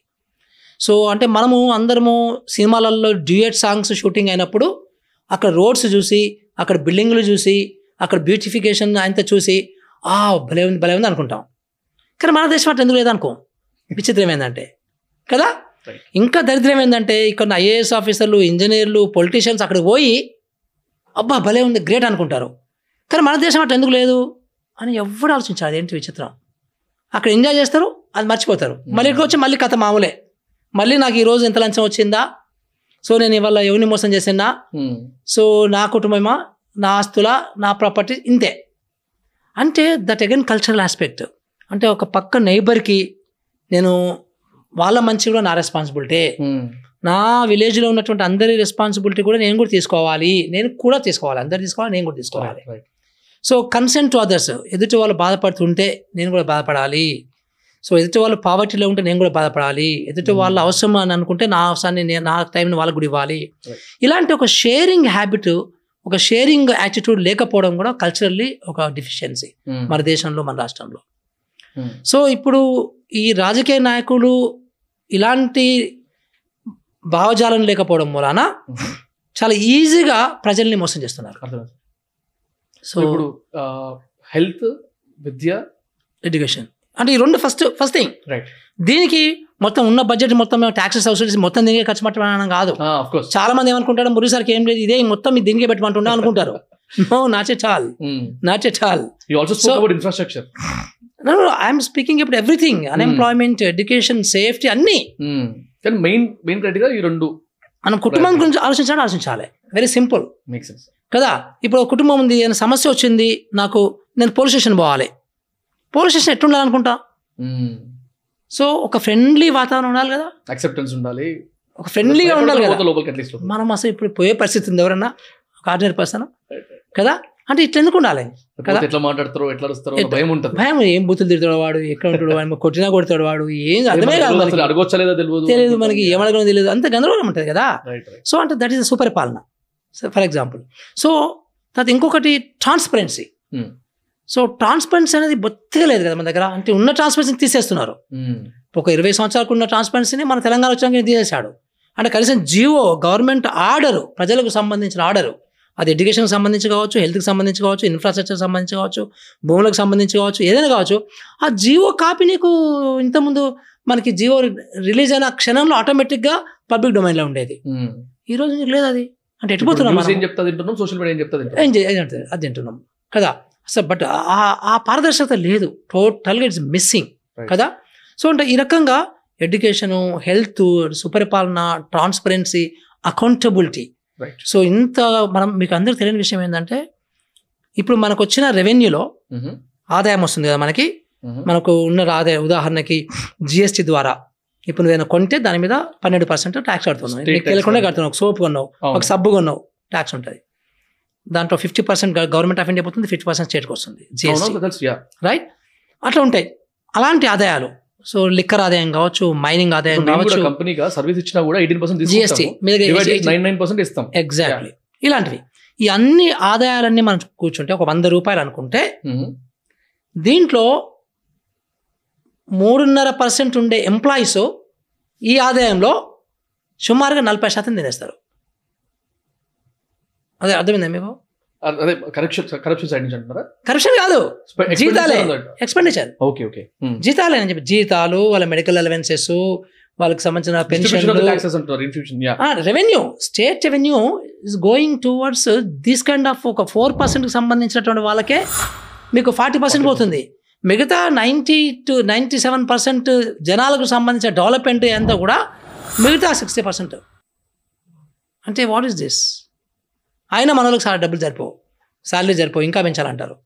Speaker 1: సో అంటే మనము అందరము సినిమాలలో డ్యూయట్ సాంగ్స్ షూటింగ్ అయినప్పుడు అక్కడ రోడ్స్ చూసి అక్కడ బిల్డింగ్లు చూసి అక్కడ బ్యూటిఫికేషన్ అంతా చూసి ఆ భలే ఉంది భలే ఉంది అనుకుంటాం. కానీ మన దేశం అట్లా ఎందుకు లేదనుకో? విచిత్రం ఏంటంటే కదా. ఇంకా దరిద్రం ఏంటంటే ఇక్కడ ఐఏఎస్ ఆఫీసర్లు ఇంజనీర్లు పొలిటీషియన్స్ అక్కడికి పోయి అబ్బా భలే ఉంది గ్రేట్ అనుకుంటారు. కానీ మన దేశం అట్లా ఎందుకు లేదు? అని ఎవరు ఆలోచించాలి ఏంటి విచిత్రం? అక్కడ ఎంజాయ్ చేస్తారు అది మర్చిపోతారు. మళ్ళీ ఇక్కడికి వచ్చి మళ్ళీ కథ మామూలే. మళ్ళీ నాకు ఈ రోజు ఎంత లంచం వచ్చిందా? సో నేను ఇవాళ ఎవరిని మోసం చేసినా?
Speaker 2: ఉమ్,
Speaker 1: సో నా కుటుంబమా? నా ఆస్తుల? నా ప్రాపర్టీ? ఇంతే. అంటే దట్ అగైన్ కల్చరల్ ఆస్పెక్ట్ అంటే ఒక పక్క నైబర్కి నేను వాళ్ళ మంచి కూడా నా రెస్పాన్సిబిలిటీ
Speaker 2: ఉమ్,
Speaker 1: నా విలేజ్లో ఉన్నటువంటి అందరి రెస్పాన్సిబిలిటీ కూడా నేను కూడా తీసుకోవాలి. నేను కూడా తీసుకోవాలి. అందరు తీసుకోవాలి నేను కూడా తీసుకోవాలి. సో కన్సెంట్ టు అదర్స్ ఎదుటి వాళ్ళు బాధపడుతుంటే నేను కూడా బాధపడాలి. సో ఎదుటి వాళ్ళు పావర్టీలో ఉంటే నేను కూడా బాధపడాలి. ఎదుటి వాళ్ళ అవసరం అని అనుకుంటే నా అవసరాన్ని నేను నా టైంని వాళ్ళకు కూడా ఇవ్వాలి. ఇలాంటి ఒక షేరింగ్ హ్యాబిట్ ఒక షేరింగ్ యాటిట్యూడ్ లేకపోవడం కూడా కల్చరల్లీ ఒక డిఫిషియన్సీ
Speaker 2: ఉమ్,
Speaker 1: మన దేశంలో మన రాష్ట్రంలో. సో ఇప్పుడు ఈ రాజకీయ నాయకులు ఇలాంటి భావజాలం లేకపోవడం మూలాన
Speaker 2: ఉమ్.
Speaker 1: చాలా ఈజీగా ప్రజల్ని మోసం చేస్తున్నారు. సో
Speaker 2: ఇప్పుడు హెల్త్ విద్య
Speaker 1: ఎడ్యుకేషన్ అంటే ఈ రెండు ఫస్ట్ ఫస్ట్ థింగ్
Speaker 2: రైట్
Speaker 1: దీనికి మొత్తం ఉన్న బడ్జెట్ మొత్తం మేము ట్యాక్సెస్ సబ్సిడీస్ మొత్తం దీనికి ఖర్చు పెట్టడం కాదు. చాలా మంది ఏమనుకుంటారు మురిసారికి ఏం లేదు ఇదే మొత్తం మీ దీనికే పెట్టమంటుండే అనుకుంటారు. No not at all not at all
Speaker 2: you also
Speaker 1: So-
Speaker 2: spoke about infrastructure
Speaker 1: I'm speaking ఇప్పుడు ఎవ్రీథింగ్ అన్ఎంప్లాయ్మెంట్ ఎడ్యుకేషన్ సేఫ్టీ అన్నీ.
Speaker 2: కానీ మెయిన్ మెయిన్ క్రైటీరియా ఈ రెండు.
Speaker 1: మనం కుటుంబం. గురించి ఆలోచించాలి ఆలోచించాలి. వెరీ సింపుల్ కదా? ఇప్పుడు కుటుంబం ఉంది ఏదైనా సమస్య వచ్చింది నాకు నేను పోలీస్ స్టేషన్ పోవాలి. పోలీస్ స్టేషన్ ఎట్లుండాలనుకుంటా? సో ఒక ఫ్రెండ్లీ వాతావరణం ఉండాలి కదా?
Speaker 2: అక్సెప్టెన్స్ ఉండాలి.
Speaker 1: ఒక ఫ్రెండ్లీగా ఉండాలి కదా?
Speaker 2: పోతే లోపలికి అట్లీస్ట్
Speaker 1: మనం అసలు ఇప్పుడు పోయే పరిస్థితి ఉంది ఎవరన్నా? ఒక ఆర్డినరీ పర్సన్ కదా? అంటే ఇట్లా ఎందుకు ఉండాలి? కదా?
Speaker 2: ఎట్లా మాట్లాడతారో ఎట్లా
Speaker 1: ఎట్లా-
Speaker 2: భయం ఉంటుంది.
Speaker 1: భయం ఏం బూతులు తిడతాడు వాడు? ఎక్కడ ఉంటాడు వాడు? కొట్టినా కొడతాడు వాడు? ఏం అర్థమే కాదు
Speaker 2: అసలు
Speaker 1: మనకి.
Speaker 2: అడగొచ్చా లేదా తెలియదు
Speaker 1: తెలియదు మనకి తెలియదు. అంత గందరగోళం ఉంటుంది కదా? సో అంటే దట్ ఈస్ సుపరిపాలన ఫర్ ఎగ్జాంపుల్ సో తర్వాత ఇంకొకటి ట్రాన్స్పరెన్సీ సో ట్రాన్స్పరెన్సీ అనేది బొత్తిగా లేదు కదా మన దగ్గర. అంటే ఉన్న ట్రాన్స్పరెన్సీని తీసేస్తున్నారు. ఒక ఇరవై సంవత్సరాలకు ఉన్న ట్రాన్స్పరెన్సీని మన తెలంగాణ వచ్చాక తీసేశాడు. అంటే కనీసం జియో గవర్నమెంట్ ఆర్డరు ప్రజలకు సంబంధించిన ఆర్డరు అది ఎడ్యుకేషన్కి సంబంధించి కావచ్చు హెల్త్కి సంబంధించి కావచ్చు ఇన్ఫ్రాస్ట్రక్చర్కి సంబంధించి కావచ్చు భూములకు సంబంధించి కావచ్చు ఏదైనా కావచ్చు ఆ జియో కాపీ నీకు ఇంతకుముందు మనకి జియో రిలీజ్ అయిన క్షణంలో ఆటోమేటిక్గా పబ్లిక్ డొమైన్లో ఉండేది. ఈ రోజు నీకు లేదు అది. అంటే ఎట్టిపోతున్నాం
Speaker 2: ఏం
Speaker 1: మనం?
Speaker 2: చెప్తా తింటున్నాం సోషల్ మీడియా ఏం చెప్తా
Speaker 1: ఏం అది తింటున్నాం కదా. అసలు బట్ ఆ- ఆ పారదర్శకత లేదు. టోటల్గా ఇట్స్ మిస్సింగ్. కదా? సో అంటే ఈ రకంగా ఎడ్యుకేషను హెల్త్ సుపరిపాలన ట్రాన్స్పరెన్సీ అకౌంటబిలిటీ. సో ఇంత మనం మీకు అందరికి తెలియని విషయం ఏంటంటే ఇప్పుడు మనకు వచ్చిన రెవెన్యూలో ఆదాయం వస్తుంది కదా మనకి? మనకు ఉన్న ఆదాయం ఉదాహరణకి జిఎస్టీ ద్వారా. ఇప్పుడు ఏదైనా కొంటే దాని మీద పన్నెండు పర్సెంట్ ట్యాక్స్ కడుతున్నావు. నీకు తెలియకుండా. కడుతున్నావు. ఒక సోప్ కొన్నావు. ఒక సబ్బు కొన్నావు. ట్యాక్స్ ఉంటుంది. దాంట్లో fifty percent government of India పోతుంది ఫిఫ్టీ పర్సెంట్ స్టేట్కి వస్తుంది రైట్ అట్లా ఉంటాయి. అలాంటి ఆదాయాలు సో లిక్కర్ ఆదాయం కావచ్చు మైనింగ్ ఆదాయం కావచ్చు
Speaker 2: కంపెనీగా సర్వీస్ ఇచ్చినా కూడా eighteen percent
Speaker 1: GST
Speaker 2: nine percent ఇస్తాం.
Speaker 1: ఎగ్జాక్ట్లీ ఇలాంటివి. ఈ అన్ని ఆదాయాలన్నీ మనం కూర్చుంటే ఒక వంద రూపాయలు అనుకుంటే దీంట్లో మూడున్నర పర్సెంట్ ఉండే ఎంప్లాయీస్ ఈ ఆదాయంలో సుమారుగా నలభై శాతం తినేస్తారు. అదే అర్థమైందా మీకు?
Speaker 2: అదే కరప్షన్ కరప్షన్ సైడ్ నుంచి అంటున్నారా?
Speaker 1: కరప్షన్ కాదు. జీతాలే. ఎక్స్పెండిచర్
Speaker 2: ఓకే ఓకే
Speaker 1: జీతాలే అని చెప్పి జీతాలు వాళ్ళ మెడికల్ అలవెన్సెస్ వాళ్ళకి సంబంధించిన pension revenue state revenue is going towards this kind of ఒక ఫోర్ పర్సెంట్కి సంబంధించినటువంటి వాళ్ళకే మీకు ఫార్టీ పర్సెంట్ పోతుంది. మిగతా ninety two ninety seven percent జనాలకు సంబంధించిన డెవలప్మెంట్ అంతా కూడా మిగతా సిక్స్టీ పర్సెంట్ అంటే వాట్ ఈస్ దిస్ అయినా మన వాళ్ళకి చాలా డబ్బులు సరిపోవు. శాలరీ సరిపోవు ఇంకా పెంచాలంటారు.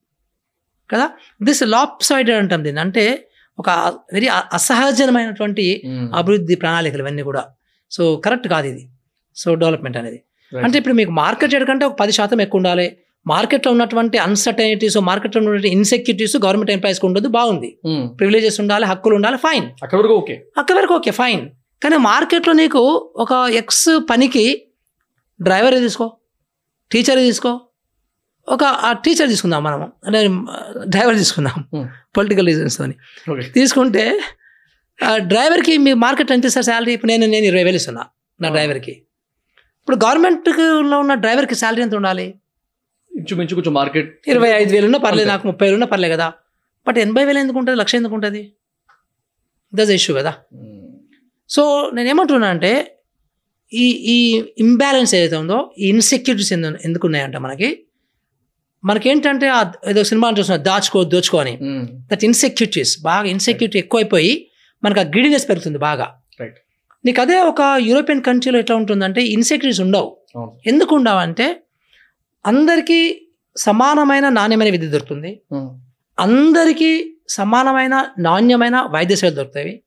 Speaker 1: కదా? దిస్ లాప్ సైడెడ్ అంటాం దీన్ని. అంటే ఒక వెరీ అసహజమైనటువంటి అభివృద్ధి ప్రణాళికలు ఇవన్నీ కూడా. సో కరెక్ట్ కాదు ఇది. సో డెవలప్మెంట్ అనేది. అంటే ఇప్పుడు మీకు మార్కెట్ రేట్ కంటే ఒక పది శాతం ఎక్కువ ఉండాలి. మార్కెట్లో ఉన్నటువంటి అన్సర్టనిటీస్ మార్కెట్లో ఉన్నటువంటి ఇన్సెక్యూరిటీస్ గవర్నమెంట్ ఎంప్లాయీస్కి ఉండదు బాగుంది. ప్రివిలేజెస్ ఉండాలి హక్కులు ఉండాలి ఫైన్
Speaker 2: అక్కడ వరకు ఓకే.
Speaker 1: అక్కడ వరకు ఓకే ఫైన్ కానీ మార్కెట్లో నీకు ఒక ఎక్స్ పనికి డ్రైవర్ తీసుకో. టీచర్ తీసుకో. ఒక ఆ టీచర్ తీసుకుందాం మనం అంటే డ్రైవర్ తీసుకుందాం.
Speaker 2: Hmm.
Speaker 1: పొలిటికల్ రీజన్స్తో
Speaker 2: ఓకే
Speaker 1: తీసుకుంటే ఆ డ్రైవర్కి మీ మార్కెట్ ఎంత ఇస్తారు శాలరీ ఇప్పుడు నేను నేను ఇరవై వేలు ఇస్తున్నా నా డ్రైవర్కి. ఇప్పుడు గవర్నమెంట్లో ఉన్న డ్రైవర్కి శాలరీ ఎంత ఉండాలి?
Speaker 2: ఇంచుమించు కొంచెం మార్కెట్
Speaker 1: ఇరవై ఐదు వేలు ఉన్నా పర్లేదు. నాకు ముప్పై వేలు ఉన్నా పర్లేదు కదా. బట్ ఎనభై వేలు ఎందుకు ఉంటుంది? లక్ష ఎందుకు ఉంటుంది? దస్ ఇష్యూ కదా. సో నేను ఏమంటున్నా అంటే ఈ ఈ ఇంబ్యాలెన్స్ ఏదైతే ఉందో ఈ ఇన్సెక్యూరిటీస్ ఎందుకు ఉన్నాయంటే మనకి? మనకేంటంటే ఆ ఏదో సినిమా చూస్తున్నా దాచుకో దోచుకో అని. దట్ ఇన్సెక్యూరిటీస్ బాగా ఇన్సెక్యూరిటీ ఎక్కువైపోయి మనకు ఆ గ్రీడినెస్ పెరుగుతుంది బాగా. నీకు అదే ఒక యూరోపియన్ కంట్రీలో ఎట్లా ఉంటుందంటే ఇన్సెక్యూరిటీస్ ఉండవు. ఎందుకు ఉండవంటే అందరికీ సమానమైన నాణ్యమైన విద్య దొరుకుతుంది. అందరికీ సమానమైన నాణ్యమైన వైద్య సేవలు దొరుకుతాయి.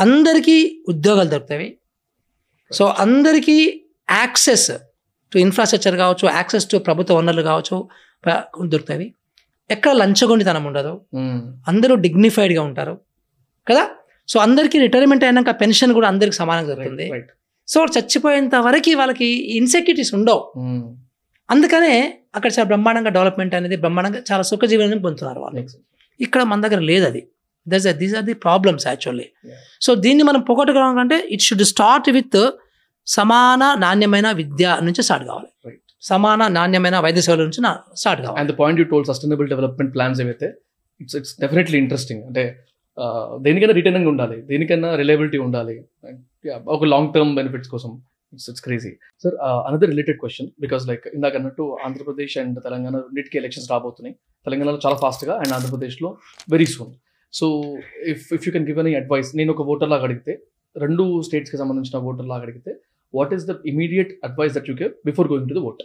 Speaker 1: అందరికీ ఉద్యోగాలు దొరుకుతాయి. సో అందరికీ యాక్సెస్ టు ఇన్ఫ్రాస్ట్రక్చర్ కావచ్చు యాక్సెస్ టు ప్రభుత్వ వనరులు కావచ్చు దొరుకుతాయి. ఎక్కడ లంచగొండితనం ఉండదు. అందరూ డిగ్నిఫైడ్గా ఉంటారు. కదా? సో అందరికీ రిటైర్మెంట్ అయినాక పెన్షన్ కూడా అందరికి సమానంగా దొరుకుతుంది. సో చచ్చిపోయేంత వరకు వాళ్ళకి ఇన్సెక్యూరిటీస్ ఉండవు. అందుకనే అక్కడ చాలా బ్రహ్మాండంగా డెవలప్మెంట్ అనేది బ్రహ్మాండంగా చాలా సుఖజీవనం పొందుతున్నారు వాళ్ళు. ఇక్కడ మన దగ్గర లేదు అది thus these are the problems actually. So దీన్ని మనం పొగట్టుకోవాలంటే ఇట్ షుడ్ స్టార్ట్ విత్ సమాన నాణ్యమైన విద్య నుంచి స్టార్ట్ కావాలి. సమాన నాణ్యమైన వైద్య సేవల నుంచి స్టార్ట్ కావాలి.
Speaker 2: And the point you told sustainable development plans ఏవైతే ఇట్స్ ఇట్స్ డెఫినెట్లీ ఇంట్రెస్టింగ్ అంటే దేనికైనా రిటర్నింగ్ ఉండాలి దేనికైనా రిలయబిలిటీ ఉండాలి. ఒక లాంగ్ టర్మ్ బెనిఫిట్స్ కోసం it's it's crazy sir another related question because like ఇందాక అన్నట్టు ఆంధ్రప్రదేశ్ అండ్ తెలంగాణ రెండింటికి ఎలక్షన్స్ రాబోతున్నాయి. తెలంగాణలో చాలా ఫాస్ట్గా అండ్ ఆంధ్రప్రదేశ్లో very soon so if if you can give any advice నేను ఒక ఓటర్ లాగా అడిగితే రెండు స్టేట్స్కి సంబంధించిన ఓటర్ లాగా అడిగితే what is the immediate advice that you give before going to the vote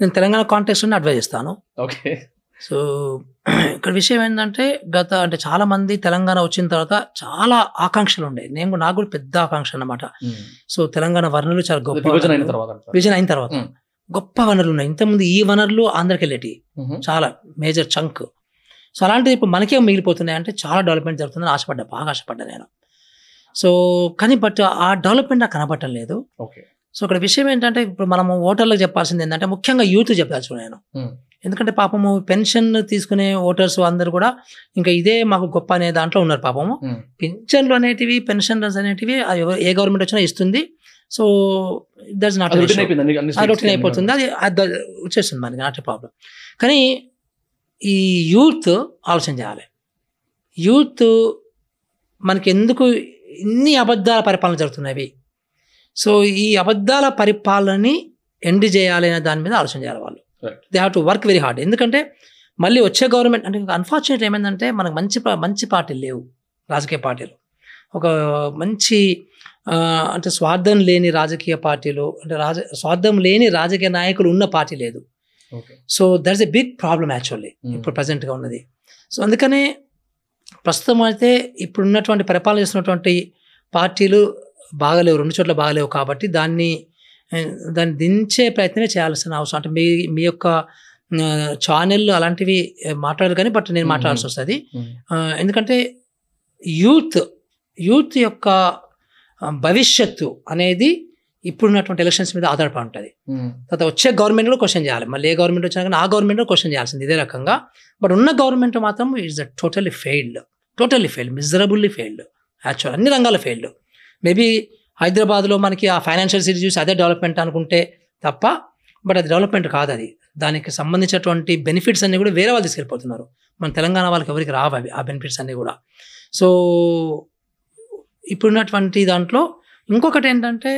Speaker 1: నేను తెలంగాణ కాంటెక్స్ట్ అడ్వైజ్ ఇస్తాను
Speaker 2: ఓకే
Speaker 1: సో ఇక్కడ విషయం ఏంటంటే గత అంటే చాలా మంది తెలంగాణ వచ్చిన తర్వాత చాలా ఆకాంక్షలు ఉండే. నేను కూడా- నాకు కూడా పెద్ద ఆకాంక్ష అన్నమాట. సో తెలంగాణ వనరులు చాలా గొప్ప
Speaker 2: విభజన అయిన. తర్వాత అంటారు.
Speaker 1: విభజన అయిన తర్వాత.
Speaker 2: Mm.
Speaker 1: గొప్ప వనరులు ఉన్నాయి. ఇంతకుముందు ఈ వనరులు ఆంధ్రకి వెళ్ళేటి.
Speaker 2: మ్మ్.
Speaker 1: చాలా మేజర్ చంక్ సో అలాంటిది ఇప్పుడు మనకే మిగిలిపోతున్నాయి అంటే చాలా డెవలప్మెంట్ జరుగుతుందని ఆశపడ్డా బాగా ఆశపడ్డా నేను. సో కానీ బట్ ఆ డెవలప్మెంట్ నాకు కనపడటం లేదు.
Speaker 2: ఓకే.
Speaker 1: సో ఇక్కడ విషయం ఏంటంటే ఇప్పుడు మనము ఓటర్లకు చెప్పాల్సింది ఏంటంటే ముఖ్యంగా యూత్ చెప్పాల్సి నేను. ఎందుకంటే పాపము పెన్షన్ తీసుకునే ఓటర్స్ అందరు కూడా ఇంకా ఇదే మాకు గొప్ప అనే దాంట్లో ఉన్నారు పాపము. పింఛన్లు అనేటివి పెన్షన్లు అనేటివి ఏ గవర్నమెంట్ వచ్చినా ఇస్తుంది. సో దట్స్ నాట్ రొటీన్ అయిపోతుంది. అది అది వచ్చేస్తుంది మనకి నాట్ ప్రాబ్లం కానీ ఈ యూత్ ఆలోచన చేయాలి. యూత్ మనకి ఎందుకు ఇన్ని అబద్ధాల పరిపాలన జరుగుతున్నవి? సో ఈ అబద్ధాల పరిపాలనని ఎండ్ చేయాలి అనే దాని మీద ఆలోచన చేయాలి వాళ్ళు. They have to work very hard ఎందుకంటే మళ్ళీ వచ్చే గవర్నమెంట్ అంటే అన్ఫార్చునేట్ ఏమైందంటే మనకు మంచి మంచి పార్టీలు లేవు రాజకీయ పార్టీలు. ఒక మంచి అంటే స్వార్థం లేని రాజకీయ పార్టీలు అంటే రాజ స్వార్థం లేని రాజకీయ నాయకులు ఉన్న పార్టీ లేదు. So that's a big problem actually. ఇప్పుడు ప్రజెంట్గా ఉన్నది. సో అందుకనే ప్రస్తుతం అయితే ఇప్పుడు ఉన్నటువంటి పరిపాలన చేస్తున్నటువంటి పార్టీలు బాగలేవు రెండు చోట్ల బాగలేవు కాబట్టి దాన్ని దాన్ని దించే ప్రయత్నమే చేయాల్సిన అవసరం. అంటే మీ మీ యొక్క ఛానల్ అలాంటివి ఆ, మాట్లాడరు కానీ బట్ నేను. మాట్లాడాల్సి వస్తుంది. ఎందుకంటే యూత్ యూత్ యొక్క భవిష్యత్తు అనేది ఇప్పుడున్నటువంటి ఎలక్షన్స్ మీద ఆధారపడి ఉంటుంది. తర్వాత వచ్చే గవర్నమెంట్ కూడా క్వశ్చన్ చేయాలి. మళ్ళీ ఏ గవర్నమెంట్ వచ్చినా కానీ ఆ గవర్నమెంట్ కూడా క్వశ్చన్ చేయాల్సింది. ఇదే రకంగా. బట్ ఉన్న గవర్నమెంట్ మాత్రం is a totally failed. Totally failed miserably failed actual అన్ని రంగాల ఫెయిల్డ్ మేబీ హైదరాబాద్లో మనకి ఆ ఫైనాన్షియల్ సిటీ చూసి అదే డెవలప్మెంట్ అనుకుంటే తప్ప బట్ అది డెవలప్మెంట్ కాదు అది. దానికి సంబంధించినటువంటి బెనిఫిట్స్ అన్ని కూడా వేరే వాళ్ళు తీసుకెళ్ళిపోతున్నారు. మన తెలంగాణ వాళ్ళకి ఎవరికి రావు అవి ఆ బెనిఫిట్స్ అన్ని కూడా. సో ఇప్పుడున్నటువంటి దాంట్లో ఇంకొకటి ఏంటంటే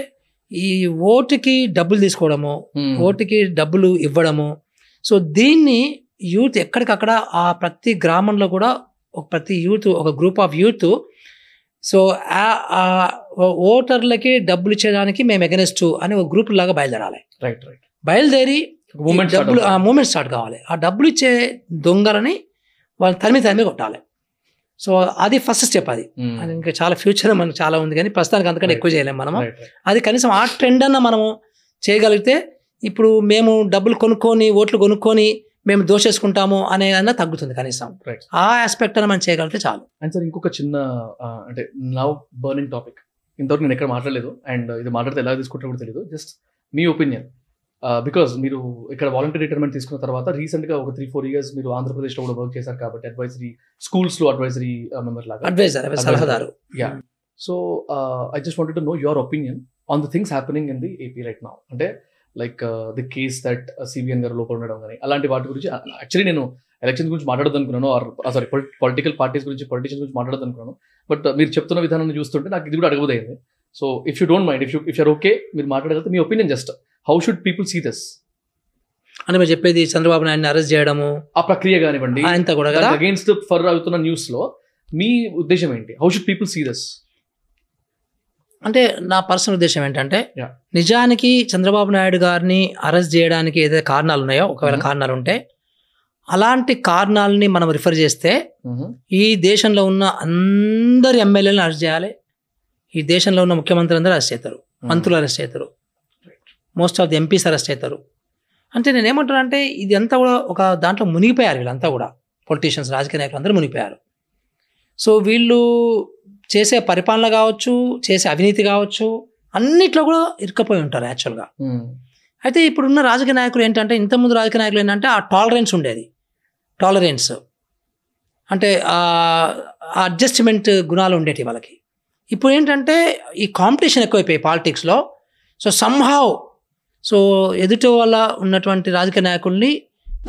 Speaker 1: ఈ ఓటుకి డబ్బులు తీసుకోవడము
Speaker 2: మ్మ్.
Speaker 1: ఓటుకి డబ్బులు ఇవ్వడము. సో దీన్ని యూత్ ఎక్కడికక్కడ ఆ ప్రతి గ్రామంలో కూడా ఒక ప్రతి యూత్ ఒక గ్రూప్ ఆఫ్ యూత్ సో ఆ- ఓటర్లకి డబ్బులు ఇచ్చేదానికి మేము ఎగనెస్ట్ అని ఒక గ్రూప్ లాగా బయలుదేరాలి.
Speaker 2: రైట్ రైట్
Speaker 1: బయలుదేరి డబ్బులు ఆ మూమెంట్ స్టార్ట్ కావాలి. ఆ డబ్బులు ఇచ్చే దొంగలని వాళ్ళు తరిమి తరిమి కొట్టాలి. సో అది ఫస్ట్ స్టెప్ అది. అది ఇంకా చాలా ఫ్యూచర్ మనకు చాలా ఉంది కానీ ప్రస్తుతానికి అంతకంటే ఎక్కువ చేయలేము మనము. అది కనీసం ఆ ట్రెండ్ అన్న మనము చేయగలిగితే ఇప్పుడు మేము డబ్బులు కొనుక్కొని ఓట్లు కొనుక్కొని మేము దోషేసుకుంటాము అనే అన్న తగ్గుతుంది కనీసం.
Speaker 2: రైట్
Speaker 1: ఆ ఆస్పెక్ట్ అన్న మనం చేయగలిగితే చాలు.
Speaker 2: అండ్ సార్ ఇంకొక చిన్న అంటే నవ్ బర్నింగ్ టాపిక్ ఇంతవరకు నేను ఎక్కడ మాట్లాడలేదు. అండ్ ఇది మాట్లాడితే ఎలా తీసుకుంటారో కూడా తెలియదు జస్ట్ మీ ఒపీనియన్ బికాజ్ మీరు ఇక్కడ వాలంటీర్ రిటైర్మెంట్ తీసుకున్న తర్వాత రీసెంట్గా ఒక త్రీ ఫోర్ ఇయర్స్ మీరు ఆంధ్రప్రదేశ్లో కూడా వర్క్ చేశారు కాబట్టి అడ్వైజరీ స్కూల్స్లో అడ్వైజరీ మెంబర్ లాగా.
Speaker 1: అడ్వైజర్ సలహాదారు.
Speaker 2: Yeah so I just wanted to know your opinion on the things happening in the AP right now అంటే like the case that CBN గారు లోపల ఉండడం కానీ అలాంటి వాటి గురించి యాక్చువల్లీ నేను ఎలక్షన్ గురించి మాట్లాడదు అనుకున్నాను ఆర్ సారీ పొలిటికల్ పార్టీస్ గురించి పొలిటిషియన్స్ గురించి మాట్లాడదు అనుకున్నాను బట్ మీరు చెప్తున్న విధానాన్ని చూస్తుంటే నాకు ఇది కూడా అడగబోదైంది so if you don't mind if you if your okay మీరు మాట్లాడగలిగితే మీ opinion just how should people see this
Speaker 1: అంటే మీరు చెప్పేది చంద్రబాబు నాయుడిని అరెస్ట్ చేయడము
Speaker 2: ఆ ప్రక్రియ కానివ్వండి
Speaker 1: ఆయనతో కూడా
Speaker 2: అగేన్స్ట్ ఫర్ అవుతున్న న్యూస్లో మీ ఉద్దేశం ఏంటి? How should people see this
Speaker 1: అంటే నా పర్సనల్ ఉద్దేశం ఏంటంటే. నిజానికి చంద్రబాబు నాయుడు గారిని అరెస్ట్ చేయడానికి ఏదైతే కారణాలు ఉన్నాయో ఒకవేళ. కారణాలు ఉంటే అలాంటి కారణాలని మనం రిఫర్ చేస్తే ఈ దేశంలో ఉన్న అందరి ఎమ్మెల్యేలను అరెస్ట్ చేయాలి. ఈ దేశంలో ఉన్న ముఖ్యమంత్రులు అందరూ అరెస్ట్ అవుతారు మంత్రులు అరెస్ట్ అవుతారు most of the MPs arrest అవుతారు అంటే నేను ఏమంటున్నా అంటే ఇది అంతా కూడా ఒక దాంట్లో మునిగిపోయారు వీళ్ళంతా కూడా. పొలిటీషియన్స్ రాజకీయ నాయకులు అందరూ మునిగిపోయారు. సో వీళ్ళు చేసే పరిపాలన కావచ్చు చేసే అవినీతి కావచ్చు అన్నిట్లో కూడా ఇరుక్కపోయి ఉంటారు యాక్చువల్గా అయితే ఇప్పుడున్న రాజకీయ నాయకులు ఏంటంటే ఇంతకుముందు రాజకీయ నాయకులు ఏంటంటే ఆ టాలరెన్స్ ఉండేది. టాలరెన్స్ అంటే ఆ అడ్జస్ట్మెంట్ గుణాలు ఉండేవి వాళ్ళకి. ఇప్పుడు ఏంటంటే ఈ కాంపిటీషన్ ఎక్కువైపోయి పాలిటిక్స్లో సో సంహావ్ సో ఎదుటి వల్ల ఉన్నటువంటి రాజకీయ నాయకుల్ని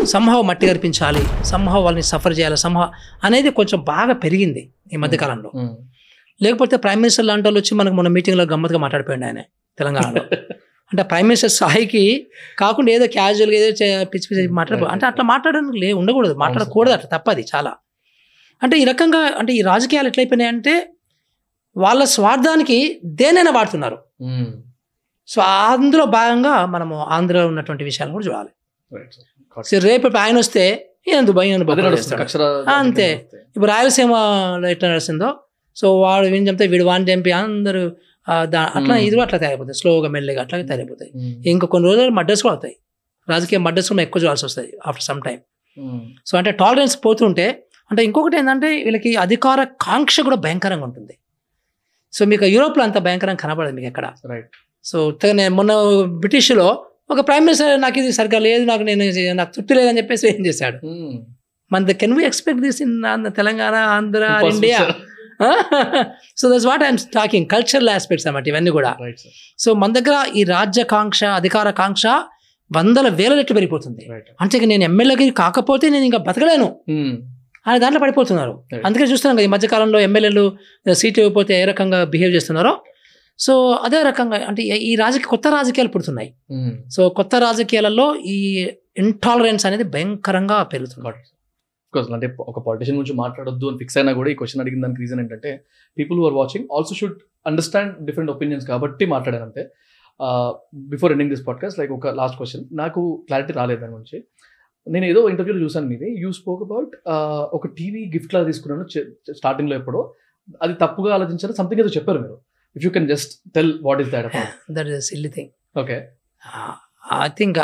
Speaker 1: సంహావ్ మట్టి కనిపించాలి సంహావ్ వాళ్ళని సఫర్ చేయాలి సంహావ్ అనేది కొంచెం బాగా పెరిగింది ఈ మధ్యకాలంలో లేకపోతే ప్రైమ్ మినిస్టర్ లాంటి వాళ్ళు వచ్చి మనకు మన మీటింగ్లో గమ్మత్తుగా మాట్లాడిపోయింది ఆయన తెలంగాణలో. అంటే ప్రైమ్ మినిస్టర్ స్థాయికి కాకుండా ఏదో క్యాజువల్గా ఏదో పిచ్చి పిచ్చి మాట్లాడ అంటే అట్లా మాట్లాడడానికి లే ఉండకూడదు. మాట్లాడకూడదు అట్లా తప్పది చాలా. అంటే ఈ రకంగా అంటే ఈ రాజకీయాలు ఎట్లయిపోయినాయి అంటే వాళ్ళ స్వార్థానికి దేనైనా వాడుతున్నారు. సో అందులో భాగంగా మనము ఆంధ్రలో ఉన్నటువంటి విషయాలు కూడా చూడాలి. సో రేపు ఇప్పుడు ఆయన వస్తే ఈయన దుబాయ్. అంతే. ఇప్పుడు రాయలసీమలో ఎట్లా నడుస్తుందో సో వాడు ఏం చెప్తే వీడు వాడిని చంపి అందరూ అట్లా. ఇది కూడా అట్లా తయారైపోతాయి స్లోగా మెల్లగా అట్లా తయారైపోతాయి. ఇంకా కొన్ని రోజులు మడ్డర్స్ కూడా అవుతాయి. రాజకీయ మడ్డర్స్ కూడా ఎక్కువ చూడాల్సి వస్తుంది ఆఫ్టర్ సమ్ టైం సో అంటే టాలరెన్స్ పోతుంటే అంటే ఇంకొకటి ఏంటంటే వీళ్ళకి అధికార కాంక్ష కూడా భయంకరంగా ఉంటుంది. సో మీకు యూరోప్లో అంత భయంకరంగా కనబడదు మీకు ఎక్కడ.
Speaker 2: రైట్
Speaker 1: సో నేను మొన్న బ్రిటిష్లో ఒక ప్రైమ్ మినిస్టర్ నాకు ఇది సరిగ్గా లేదు నాకు నేను నాకు తృప్తి లేదని చెప్పేసి ఏం చేశాడు? మన can we expect this in Telangana Andhra India so that's what I'm talking cultural aspects అన్నమాట ఇవన్నీ కూడా. సో మన దగ్గర ఈ రాజ్యకాంక్ష అధికార కాంక్ష వందల వేల రెట్లు పెరిగిపోతుంది. అంటే నేను ఎమ్మెల్యేకి కాకపోతే నేను ఇంకా బతకలేను. అని దాంట్లో పడిపోతున్నారు. అందుకే చూస్తున్నాం కదా ఈ మధ్యకాలంలో ఎమ్మెల్యేలు సీట్ ఇవ్వకపోతే ఏ రకంగా బిహేవ్ చేస్తున్నారో. సో అదే రకంగా అంటే ఈ- ఈ రాజకీయ కొత్త రాజకీయాలు పుడుతున్నాయి. సో కొత్త రాజకీయాలలో ఈ ఇంటాలరెన్స్ అనేది భయంకరంగా పెరుగుతుంది.
Speaker 2: బికాస్ అంటే ఒక పొలిటీషియన్ గురించి మాట్లాడొద్దు అని ఫిక్స్ అయినా కూడా ఈ క్వశ్చన్ అడిగిన దానికి రీజన్ ఏంటంటే people are watching also should understand different opinions కాబట్టి మాట్లాడాను అంతే. Before ending this podcast like ఒక లాస్ట్ క్వశ్చన్ నాకు క్లారిటీ రాలేదు దాని గురించి. నేను ఏదో ఇంటర్వ్యూలో చూసాను మీది. యూ స్పోక్ అబౌట్ ఒక టీవీ గిఫ్ట్ లా తీసుకున్నాను స్టార్టింగ్లో ఎప్పుడో. అది తప్పుగా ఆలోచించారు సంథింగ్ ఏదో చెప్పారు మీరు. If you can just tell what is that
Speaker 1: that is silly thing
Speaker 2: okay
Speaker 1: I think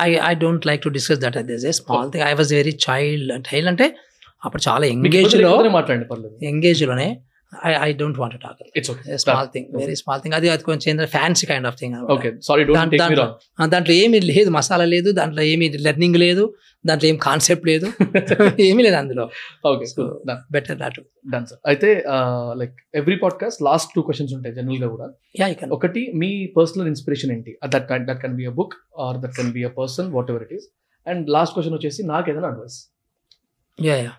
Speaker 1: I I don't like to discuss that this a small thing I was very child child అంటే అప్పుడు చాలా ఎంగేజ్లో
Speaker 2: మాట్లాడండి పర్లేదు.
Speaker 1: ఎంగేజ్లోనే I I don't want talk
Speaker 2: it's okay
Speaker 1: small thing very small thing అది అది కొంచెం fancy kind of thing
Speaker 2: okay sorry
Speaker 1: దాంట్లో- దాంట్లో ఏమీ లేదు మసాలా లేదు దాంట్లో ఏమీ లెర్నింగ్ లేదు దాంట్లో ఏం కాన్సెప్ట్ లేదు. ఏమీ లేదు అందులో.
Speaker 2: Okay
Speaker 1: better that
Speaker 2: done sir అయితే like every podcast last two questions ఉంటాయి జనరల్గా కూడా
Speaker 1: యా యూ
Speaker 2: ఒకటి మీ పర్సనల్ ఇన్స్పిరేషన్ ఏంటి? That that can be a book or that can be a person whatever it is and last question వచ్చేసి నాకు ఏదైనా అడ్వైస్
Speaker 1: యా యా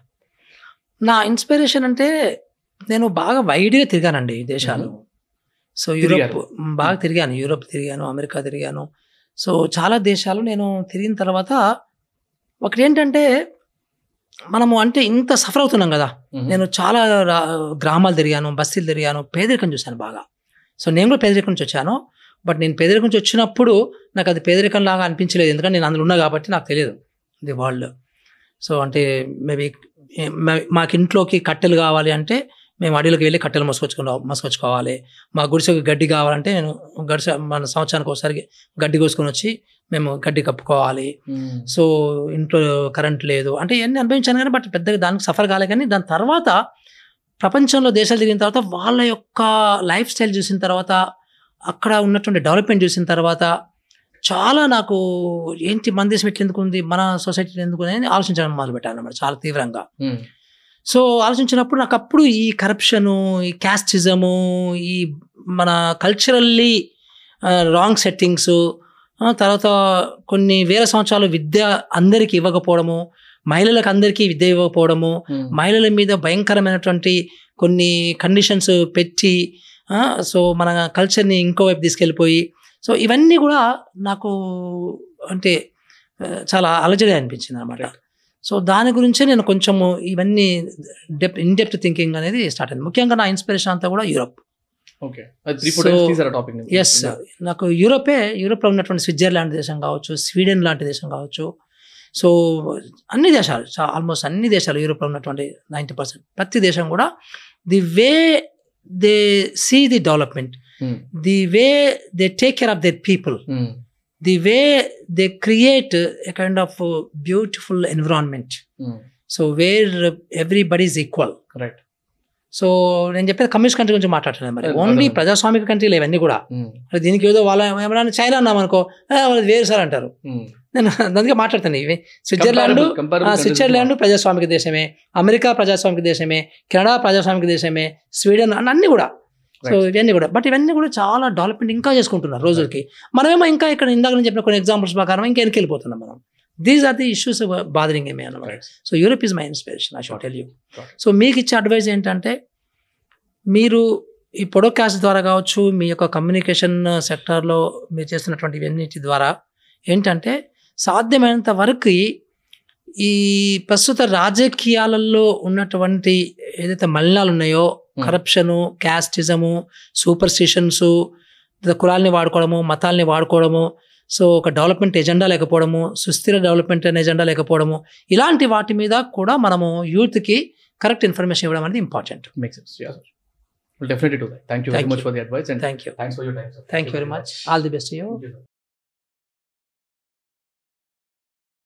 Speaker 1: నా ఇన్స్పిరేషన్ అంటే నేను బాగా వైడ్గా తిరిగానండి ఈ దేశాలు. సో యూరోప్ బాగా తిరిగాను. యూరోప్ తిరిగాను అమెరికా తిరిగాను. సో చాలా దేశాలు నేను తిరిగిన తర్వాత ఒకటి ఏంటంటే మనము అంటే ఇంత సఫర్ అవుతున్నాం కదా. నేను చాలా గ్రామాలు తిరిగాను బస్తీలు తిరిగాను పేదరికం చూశాను బాగా. సో నేను కూడా పేదరికం నుంచి వచ్చాను. బట్ నేను పేదరికం నుంచి వచ్చినప్పుడు నాకు అది పేదరికం లాగా అనిపించలేదు. ఎందుకంటే నేను అందులో ఉన్నా కాబట్టి నాకు తెలియదు ది వరల్డ్. సో అంటే మేబీ మాకు ఇంట్లోకి కట్టెలు కావాలి అంటే మేము అడవిలోకి వెళ్ళి కట్టెలు మోసుకొచ్చుకుని మోసుకొచ్చుకోవాలి. మా గుడిసెకు గడ్డి కావాలంటే నేను గడిసె మన సంవత్సరానికి ఒకసారి గడ్డి కోసుకొని వచ్చి మేము గడ్డి కప్పుకోవాలి. సో ఇంట్లో కరెంట్ లేదు. అంటే ఇవన్నీ అనుభవించాను కానీ బట్ పెద్దగా దానికి సఫర్ కాలే కానీ దాని తర్వాత ప్రపంచంలో దేశాలు తిరిగిన తర్వాత వాళ్ళ యొక్క లైఫ్ స్టైల్ చూసిన తర్వాత అక్కడ ఉన్నటువంటి డెవలప్మెంట్ చూసిన తర్వాత చాలా నాకు ఏంటి మన దేశం ఎట్లా ఎందుకు ఉంది? మన సొసైటీ ఎందుకు ఉంది? అని ఆలోచించడం మొదలుపెట్టాను అన్నమాట చాలా తీవ్రంగా. సో ఆలోచించినప్పుడు నాకు అప్పుడు ఈ కరప్షను ఈ క్యాస్టిజము ఈ మన కల్చరల్లీ రాంగ్ సెట్టింగ్స్ తర్వాత కొన్ని వేల సంవత్సరాలు విద్య అందరికీ ఇవ్వకపోవడము మహిళలకు అందరికీ విద్య ఇవ్వకపోవడము మహిళల మీద భయంకరమైనటువంటి కొన్ని కండిషన్స్ పెట్టి సో మన కల్చర్ని ఇంకో వైపు తీసుకెళ్ళిపోయి సో ఇవన్నీ కూడా నాకు అంటే చాలా అలజడి అనిపించింది అనమాట. సో దాని గురించే నేను కొంచెము ఇవన్నీ డెప్ ఇన్ డెప్త్ థింకింగ్ అనేది స్టార్ట్ అయింది. ముఖ్యంగా నా ఇన్స్పిరేషన్ అంతా కూడా యూరోప్ ఎస్ నాకు యూరోపే యూరోప్లో ఉన్నటువంటి స్విట్జర్లాండ్ దేశం కావచ్చు స్వీడన్ లాంటి దేశం కావచ్చు. సో అన్ని దేశాలు ఆల్మోస్ట్ అన్ని దేశాలు యూరోప్లో ఉన్నటువంటి నైంటీ పర్సెంట్ ప్రతి దేశం కూడా the way they see the development the way they take care of their people the way they create a kind of beautiful environment so where everybody is equal
Speaker 2: right
Speaker 1: so నేను చెప్పేది communist country గురించి మాట్లాడుతున్నాను మరి. Only
Speaker 2: అర్థమైంది.
Speaker 1: ప్రజాస్వామిక కంట్రీలు ఇవన్నీ కూడా. మరి దీనికి ఏదో వాళ్ళ ఏమన్నా చైనా అన్నాం అనుకో "ఆ, వాళ్ళది వేరు సార్ అంటారు. నేను అందుకే మాట్లాడుతాను ఇవి. స్విట్జర్లాండ్ స్విట్జర్లాండ్ ప్రజాస్వామిక దేశమే అమెరికా ప్రజాస్వామిక దేశమే కెనడా ప్రజాస్వామిక దేశమే స్వీడన్ అన్ని కూడా. సో. ఇవన్నీ కూడా. బట్ ఇవన్నీ కూడా చాలా డెవలప్మెంట్ ఇంకా చేసుకుంటున్నారు రోజులకి. మనమేమో ఇంకా ఇక్కడ ఇందాక నేను చెప్పిన కొన్ని ఎగ్జాంపుల్స్ ప్రకారం ఇంకా వెనక్కి వెళ్ళిపోతున్నాం మనం. These are the issues bothering ఏమే అన్నమాట so Europe is my inspiration I should tell you so మీకు ఇచ్చే అడ్వైజ్ ఏంటంటే మీరు ఈ పొడోకాస్ట్ ద్వారా కావచ్చు మీ యొక్క కమ్యూనికేషన్ సెక్టార్లో మీరు చేస్తున్నటువంటి ఇవన్నిటి ద్వారా ఏంటంటే సాధ్యమైనంత వరకు ఈ ప్రస్తుత రాజకీయాలలో ఉన్నటువంటి ఏదైతే మలినాలు ఉన్నాయో కరప్షను క్యాస్టిజము సూపర్స్టిషన్స్ కులాల్ని వాడుకోవడము మతాల్ని వాడుకోవడము సో ఒక డెవలప్మెంట్ ఎజెండా లేకపోవడము సుస్థిర డెవలప్మెంట్ అనే ఎజెండా లేకపోవడము ఇలాంటి వాటి మీద కూడా మనము యూత్కి కరెక్ట్ ఇన్ఫర్మేషన్ ఇవ్వడం అనేది important
Speaker 2: make sense thank you very much for the advice and
Speaker 1: thank you
Speaker 2: thanks for your time
Speaker 1: thank you very much all the best you
Speaker 2: you.